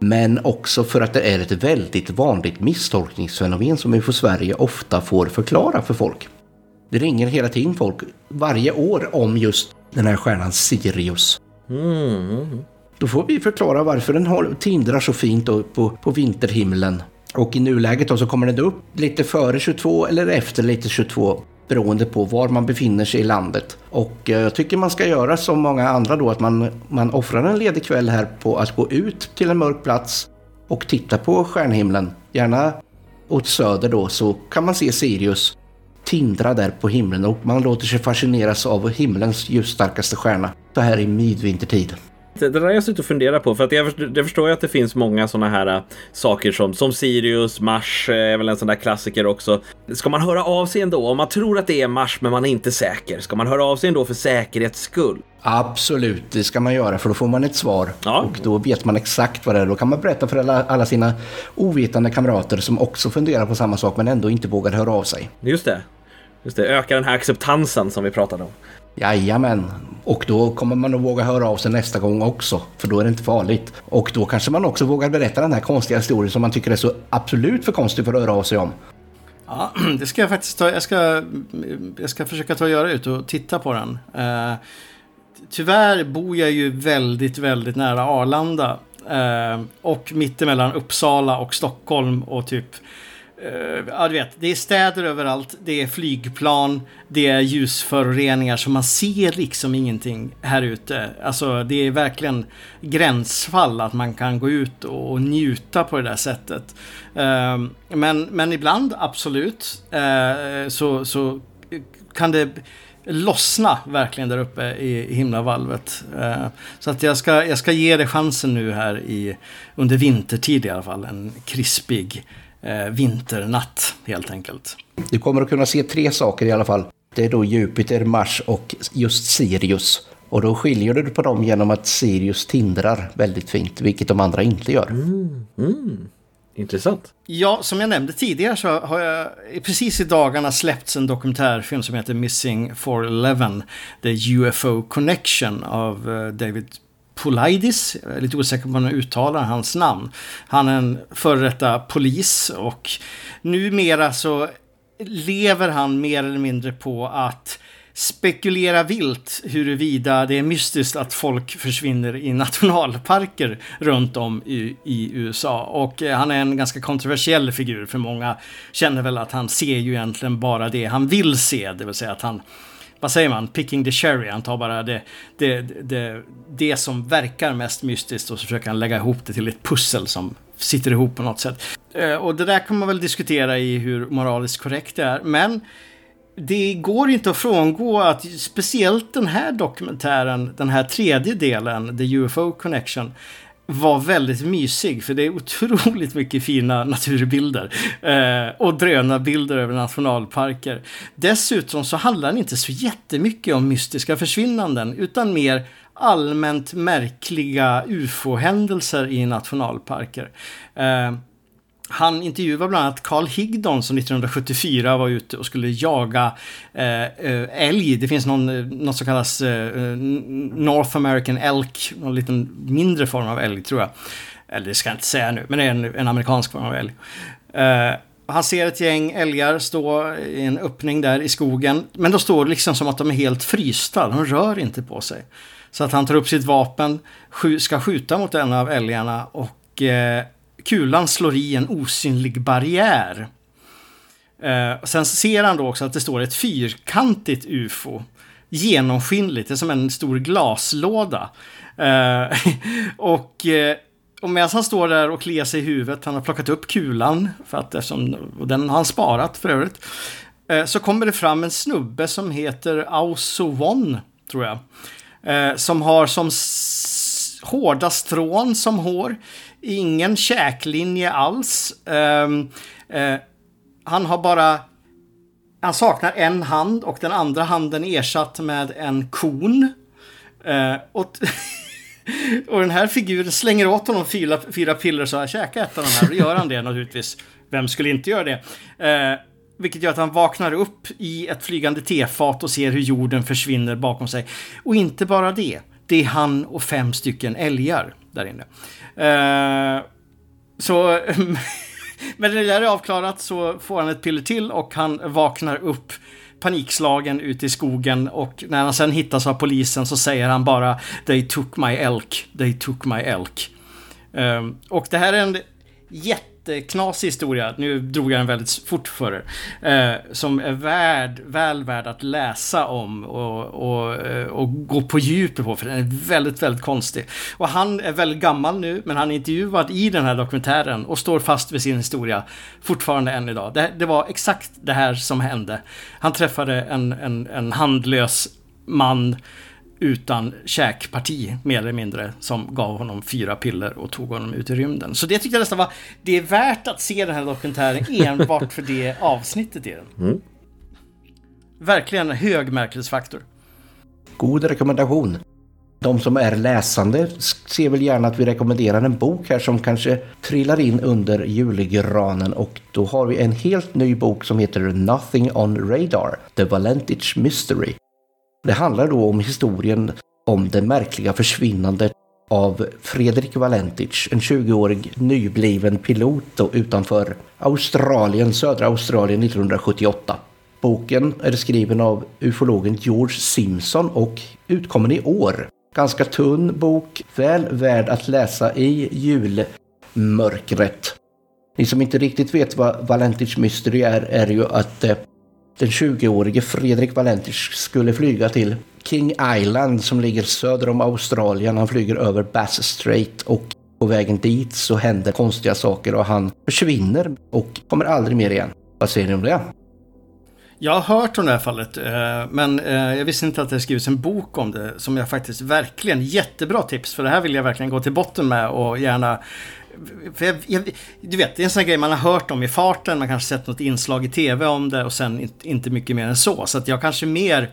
Men också för att det är ett väldigt vanligt misstolkningsfenomen som vi för Sverige ofta får förklara för folk. Det ringer hela tiden folk varje år om just den här stjärnan Sirius. Mm. Då får vi förklara varför den tindrar så fint på, på vinterhimlen. Och i nuläget då så kommer den upp lite före 22 eller efter lite 22 beroende på var man befinner sig i landet. Och eh, jag tycker man ska göra som många andra då, att man, man offrar en ledig kväll här på att gå ut till en mörk plats och titta på stjärnhimlen. Gärna åt söder då så kan man se Sirius tindra där på himlen och man låter sig fascineras av himlens ljusstarkaste stjärna. Så här i midvintertid. Det, där har jag suttit och funderat på för att jag, jag förstår ju att det finns många sådana här äh, saker som, som Sirius, Mars äh, är väl en sån där klassiker också. Ska man höra av sig ändå? Om man tror att det är Mars men man är inte säker, ska man höra av sig ändå för säkerhets skull? Absolut, det ska man göra för då får man ett svar Ja. och då vet man exakt vad det är. Då kan man berätta för alla, alla sina ovetande kamrater som också funderar på samma sak men ändå inte vågar höra av sig. Just det. Just det, öka den här acceptansen som vi pratade om. Jajamän, och då kommer man att våga höra av sig nästa gång också för då är det inte farligt. Och då kanske man också vågar berätta den här konstiga historien som man tycker är så absolut för konstig för att höra av sig om. Ja, det ska jag faktiskt ta. Jag ska, jag ska försöka ta och göra ut och titta på den. Uh, tyvärr bor jag ju väldigt, väldigt nära Arlanda. uh, och mittemellan Uppsala och Stockholm och typ Eh, ja, du vet, det är städer överallt, det är flygplan, det är ljusföroreningar så man ser liksom ingenting här ute. Alltså det är verkligen gränsfall att man kan gå ut och njuta på det där sättet. Ehm, men, men ibland, absolut, eh, så, så kan det lossna verkligen där uppe i himlavalvet. Eh, så att jag ska, jag ska ge det chansen nu här i, under vintertid i alla fall. En krispig vinternatt helt enkelt. Du kommer att kunna se tre saker i alla fall. Det är då Jupiter, Mars och just Sirius. Och då skiljer du på dem genom att Sirius tindrar väldigt fint, vilket de andra inte gör. Intressant. Ja, som jag nämnde tidigare så har jag precis i dagarna släppts en dokumentärfilm som heter Missing 411, The UFO Connection av eh, David Polides. Jag är lite osäker på hur man uttalar hans namn. Han är en före detta polis och numera så lever han mer eller mindre på att spekulera vilt huruvida det är mystiskt att folk försvinner i nationalparker runt om i, i USA. Och eh, han är en ganska kontroversiell figur för många känner väl att han ser ju egentligen bara det han vill se, det vill säga att han vad säger man, picking the cherry. Han tar bara det, det, det, det som verkar mest mystiskt och så försöker han lägga ihop det till ett pussel som sitter ihop på något sätt. Eh, och det där kan man väl diskutera i hur moraliskt korrekt det är. Men det går inte att frångå att speciellt den här dokumentären, den här tredje delen, The UFO Connection, var väldigt mysig för det är otroligt mycket fina naturbilder eh, och drönarbilder över nationalparker. Dessutom så handlar den inte så jättemycket om mystiska försvinnanden utan mer allmänt märkliga ufo-händelser i nationalparker. Eh, han intervjuar bland annat Carl Higdon som 1974 var ute och skulle jaga eh, eh älg. Det finns någon, eh, något som kallas eh, eh, North American Elk, någon liten mindre form av älg tror jag. Eller det ska jag inte säga nu, men det är en, en amerikansk form av älg. Eh, han ser ett gäng älgar stå i en öppning där i skogen. Men de står liksom som att de är helt frysta. De rör inte på sig. Så att han tar upp sitt vapen, ska skjuta mot en av älgarna och eh, kulan slår i en osynlig barriär. Eh, sen ser han då också att det står ett fyrkantigt UFO. Genomskinligt, det är som en stor glaslåda. Eh, och, eh, och medan han står där och kliar sig i huvudet, han har plockat upp kulan, för att eftersom, och den har han sparat för övrigt. Eh, så kommer det fram en snubbe som heter Ausovon, tror jag. Eh, som har som s- hårda strån som hår. Ingen käklinje alls. Um, uh, han har bara... Han saknar en hand och den andra handen är ersatt med en kon. Uh, och, och den här figuren slänger åt honom fyra, fyra piller så här, käka ett av de här. Då gör han det naturligtvis. Vem skulle inte göra det? Uh, vilket gör att han vaknar upp i ett flygande tefat och ser hur jorden försvinner bakom sig. Och inte bara det. Det är han och fem stycken älgar där inne. Eh, så... Men när det där är avklarat så får han ett piller till och han vaknar upp panikslagen ute i skogen och när han sen hittas av polisen så säger han bara They took my elk, they took my elk. Ehm, och det här är en jätte jätteknasig historia. Nu drog jag den väldigt fort för er. Eh, som är värd, väl värd att läsa om och, och, eh, och gå på djupet på. För den är väldigt, väldigt konstig. Och han är väldigt gammal nu, men han är intervjuad i den här dokumentären och står fast vid sin historia fortfarande än idag. Det, det var exakt det här som hände. Han träffade en, en, en handlös man utan käkparti, mer eller mindre, som gav honom fyra piller och tog honom ut i rymden. Så det tyckte jag nästan var... Det är värt att se den här dokumentären enbart för det avsnittet i den. Mm. Verkligen hög märkesfaktor. God rekommendation. De som är läsande ser väl gärna att vi rekommenderar en bok här som kanske trillar in under julgranen och då har vi en helt ny bok som heter Nothing on Radar, The Valentage Mystery. Det handlar då om historien om det märkliga försvinnandet av Fredrik Valentic, en 20-årig nybliven pilot utanför Australien, södra Australien 1978. Boken är skriven av ufologen George Simpson och utkommen i år. Ganska tunn bok, väl värd att läsa i julmörkret. Ni som inte riktigt vet vad Valentic Mystery är, är ju att eh, den 20-årige Fredrik Valentich skulle flyga till King Island som ligger söder om Australien. Han flyger över Bass Strait och på vägen dit så händer konstiga saker och han försvinner och kommer aldrig mer igen. Vad säger ni om det? Jag har hört om det här fallet, eh, men eh, jag visste inte att det skrivits en bok om det som jag faktiskt verkligen, jättebra tips, för det här vill jag verkligen gå till botten med och gärna för jag, jag, du vet, det är en sån grej man har hört om i farten, man kanske sett något inslag i tv om det och sen inte mycket mer än så. Så att jag kanske mer,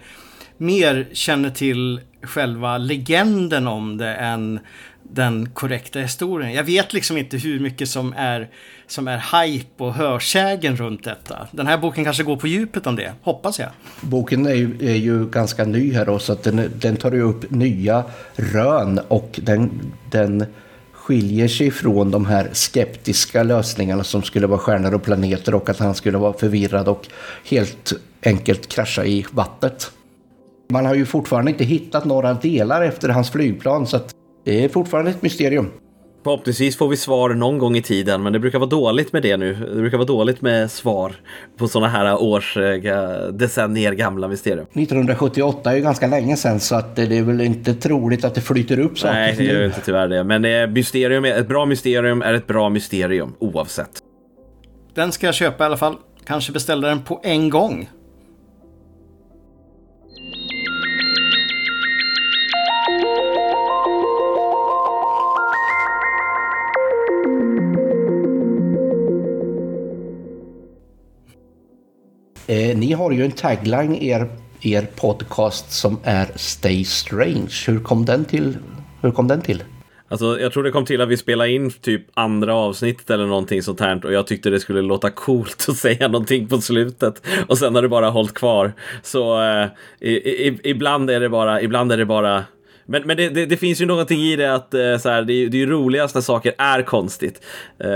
mer känner till själva legenden om det än den korrekta historien. Jag vet liksom inte hur mycket som är, som är hype och hörsägen runt detta. Den här boken kanske går på djupet om det, hoppas jag. Boken är ju, är ju ganska ny här då, så att den, den tar ju upp nya rön och den, den skiljer sig från de här skeptiska lösningarna som skulle vara stjärnor och planeter och att han skulle vara förvirrad och helt enkelt krascha i vattnet. Man har ju fortfarande inte hittat några delar efter hans flygplan så att det är fortfarande ett mysterium. Förhoppningsvis får vi svar någon gång i tiden, men det brukar vara dåligt med det nu. Det brukar vara dåligt med svar på sådana här års, eh, decennier gamla mysterier. 1978 är ju ganska länge sedan så att det är väl inte troligt att det flyter upp saker. Nej, det gör inte tyvärr det. Men eh, mysterium, ett bra mysterium är ett bra mysterium oavsett. Den ska jag köpa i alla fall. Kanske beställa den på en gång. Eh, ni har ju en tagline i er, er podcast som är Stay Strange. Hur kom den till? Hur kom den till? Alltså, jag tror det kom till att vi spelade in typ andra avsnittet eller någonting sånt här och jag tyckte det skulle låta coolt att säga någonting på slutet och sen har det bara hållit kvar. Så eh, i, i, ibland är det bara, ibland är det bara men, men det, det, det, finns ju någonting i det att eh, så här, det, är, det är ju roligast när saker är konstigt. Uh,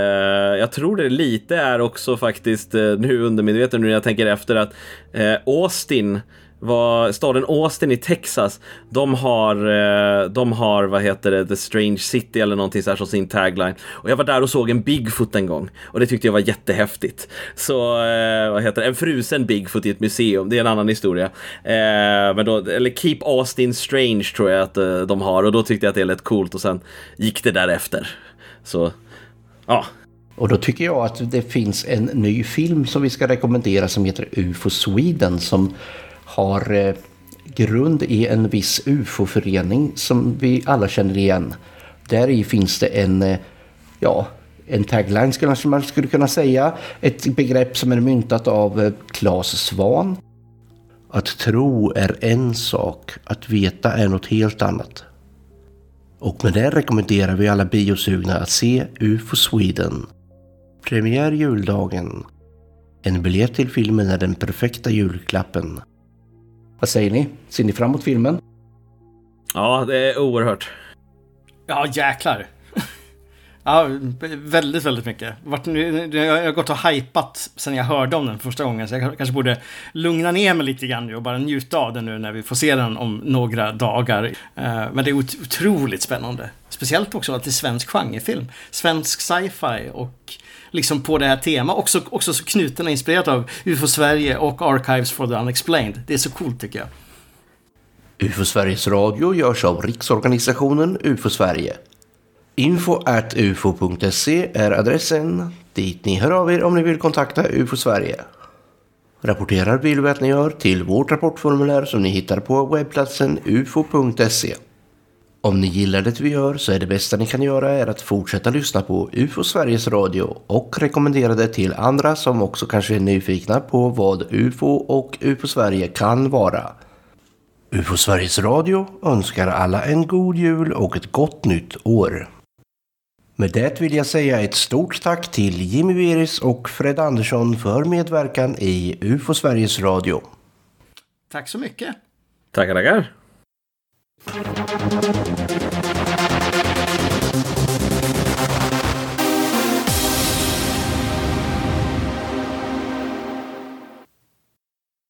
jag tror det lite är också faktiskt uh, nu undermedvetet nu när jag tänker efter att uh, Austin var staden Austin i Texas. De har, eh, de har, vad heter det, The Strange City eller någonting så här som sin tagline. Och jag var där och såg en Bigfoot en gång och det tyckte jag var jättehäftigt. Så, eh, vad heter det, en frusen Bigfoot i ett museum, det är en annan historia. Eh, men då, eller Keep Austin Strange tror jag att de har och då tyckte jag att det lät coolt och sen gick det därefter. Så, ja. Och då tycker jag att det finns en ny film som vi ska rekommendera som heter UFO Sweden som har eh, grund i en viss UFO-förening som vi alla känner igen. Där i finns det en, eh, ja, en tagline skulle man skulle kunna säga. Ett begrepp som är myntat av eh, Claes Svan. Att tro är en sak, att veta är något helt annat. Och med det rekommenderar vi alla biosugna att se UFO Sweden. Premiär juldagen. En biljett till filmen är den perfekta julklappen. Vad säger ni? Ser ni fram emot filmen? Ja, det är oerhört. Ja, jäklar. Ja, väldigt, väldigt mycket. Jag har gått och hypat sen jag hörde om den första gången, så jag kanske borde lugna ner mig lite grann och bara njuta av den nu när vi får se den om några dagar. Eh, men det är otroligt spännande. speciellt också till svensk genrefilm. Svensk sci-fi och liksom på det här temat. Också, också så knuten och inspirerad av UFO Sverige och Archives for the Unexplained. Det är så coolt tycker jag. UFO Sveriges Radio görs av Riksorganisationen UFO Sverige. Info at ufo.se är adressen dit ni hör av er om ni vill kontakta UFO Sverige. Rapporterar vill vi att ni gör till vårt rapportformulär som ni hittar på webbplatsen ufo.se. Om ni gillar det vi gör så är det bästa ni kan göra är att fortsätta lyssna på UFO Sveriges Radio och rekommendera det till andra som också kanske är nyfikna på vad UFO och UFO Sverige kan vara. UFO Sveriges Radio önskar alla en god jul och ett gott nytt år. Med det vill jag säga ett stort tack till Jimmy Veris och Fred Andersson för medverkan i UFO Sveriges Radio. Tack så mycket. Tackar, tackar. Thank you.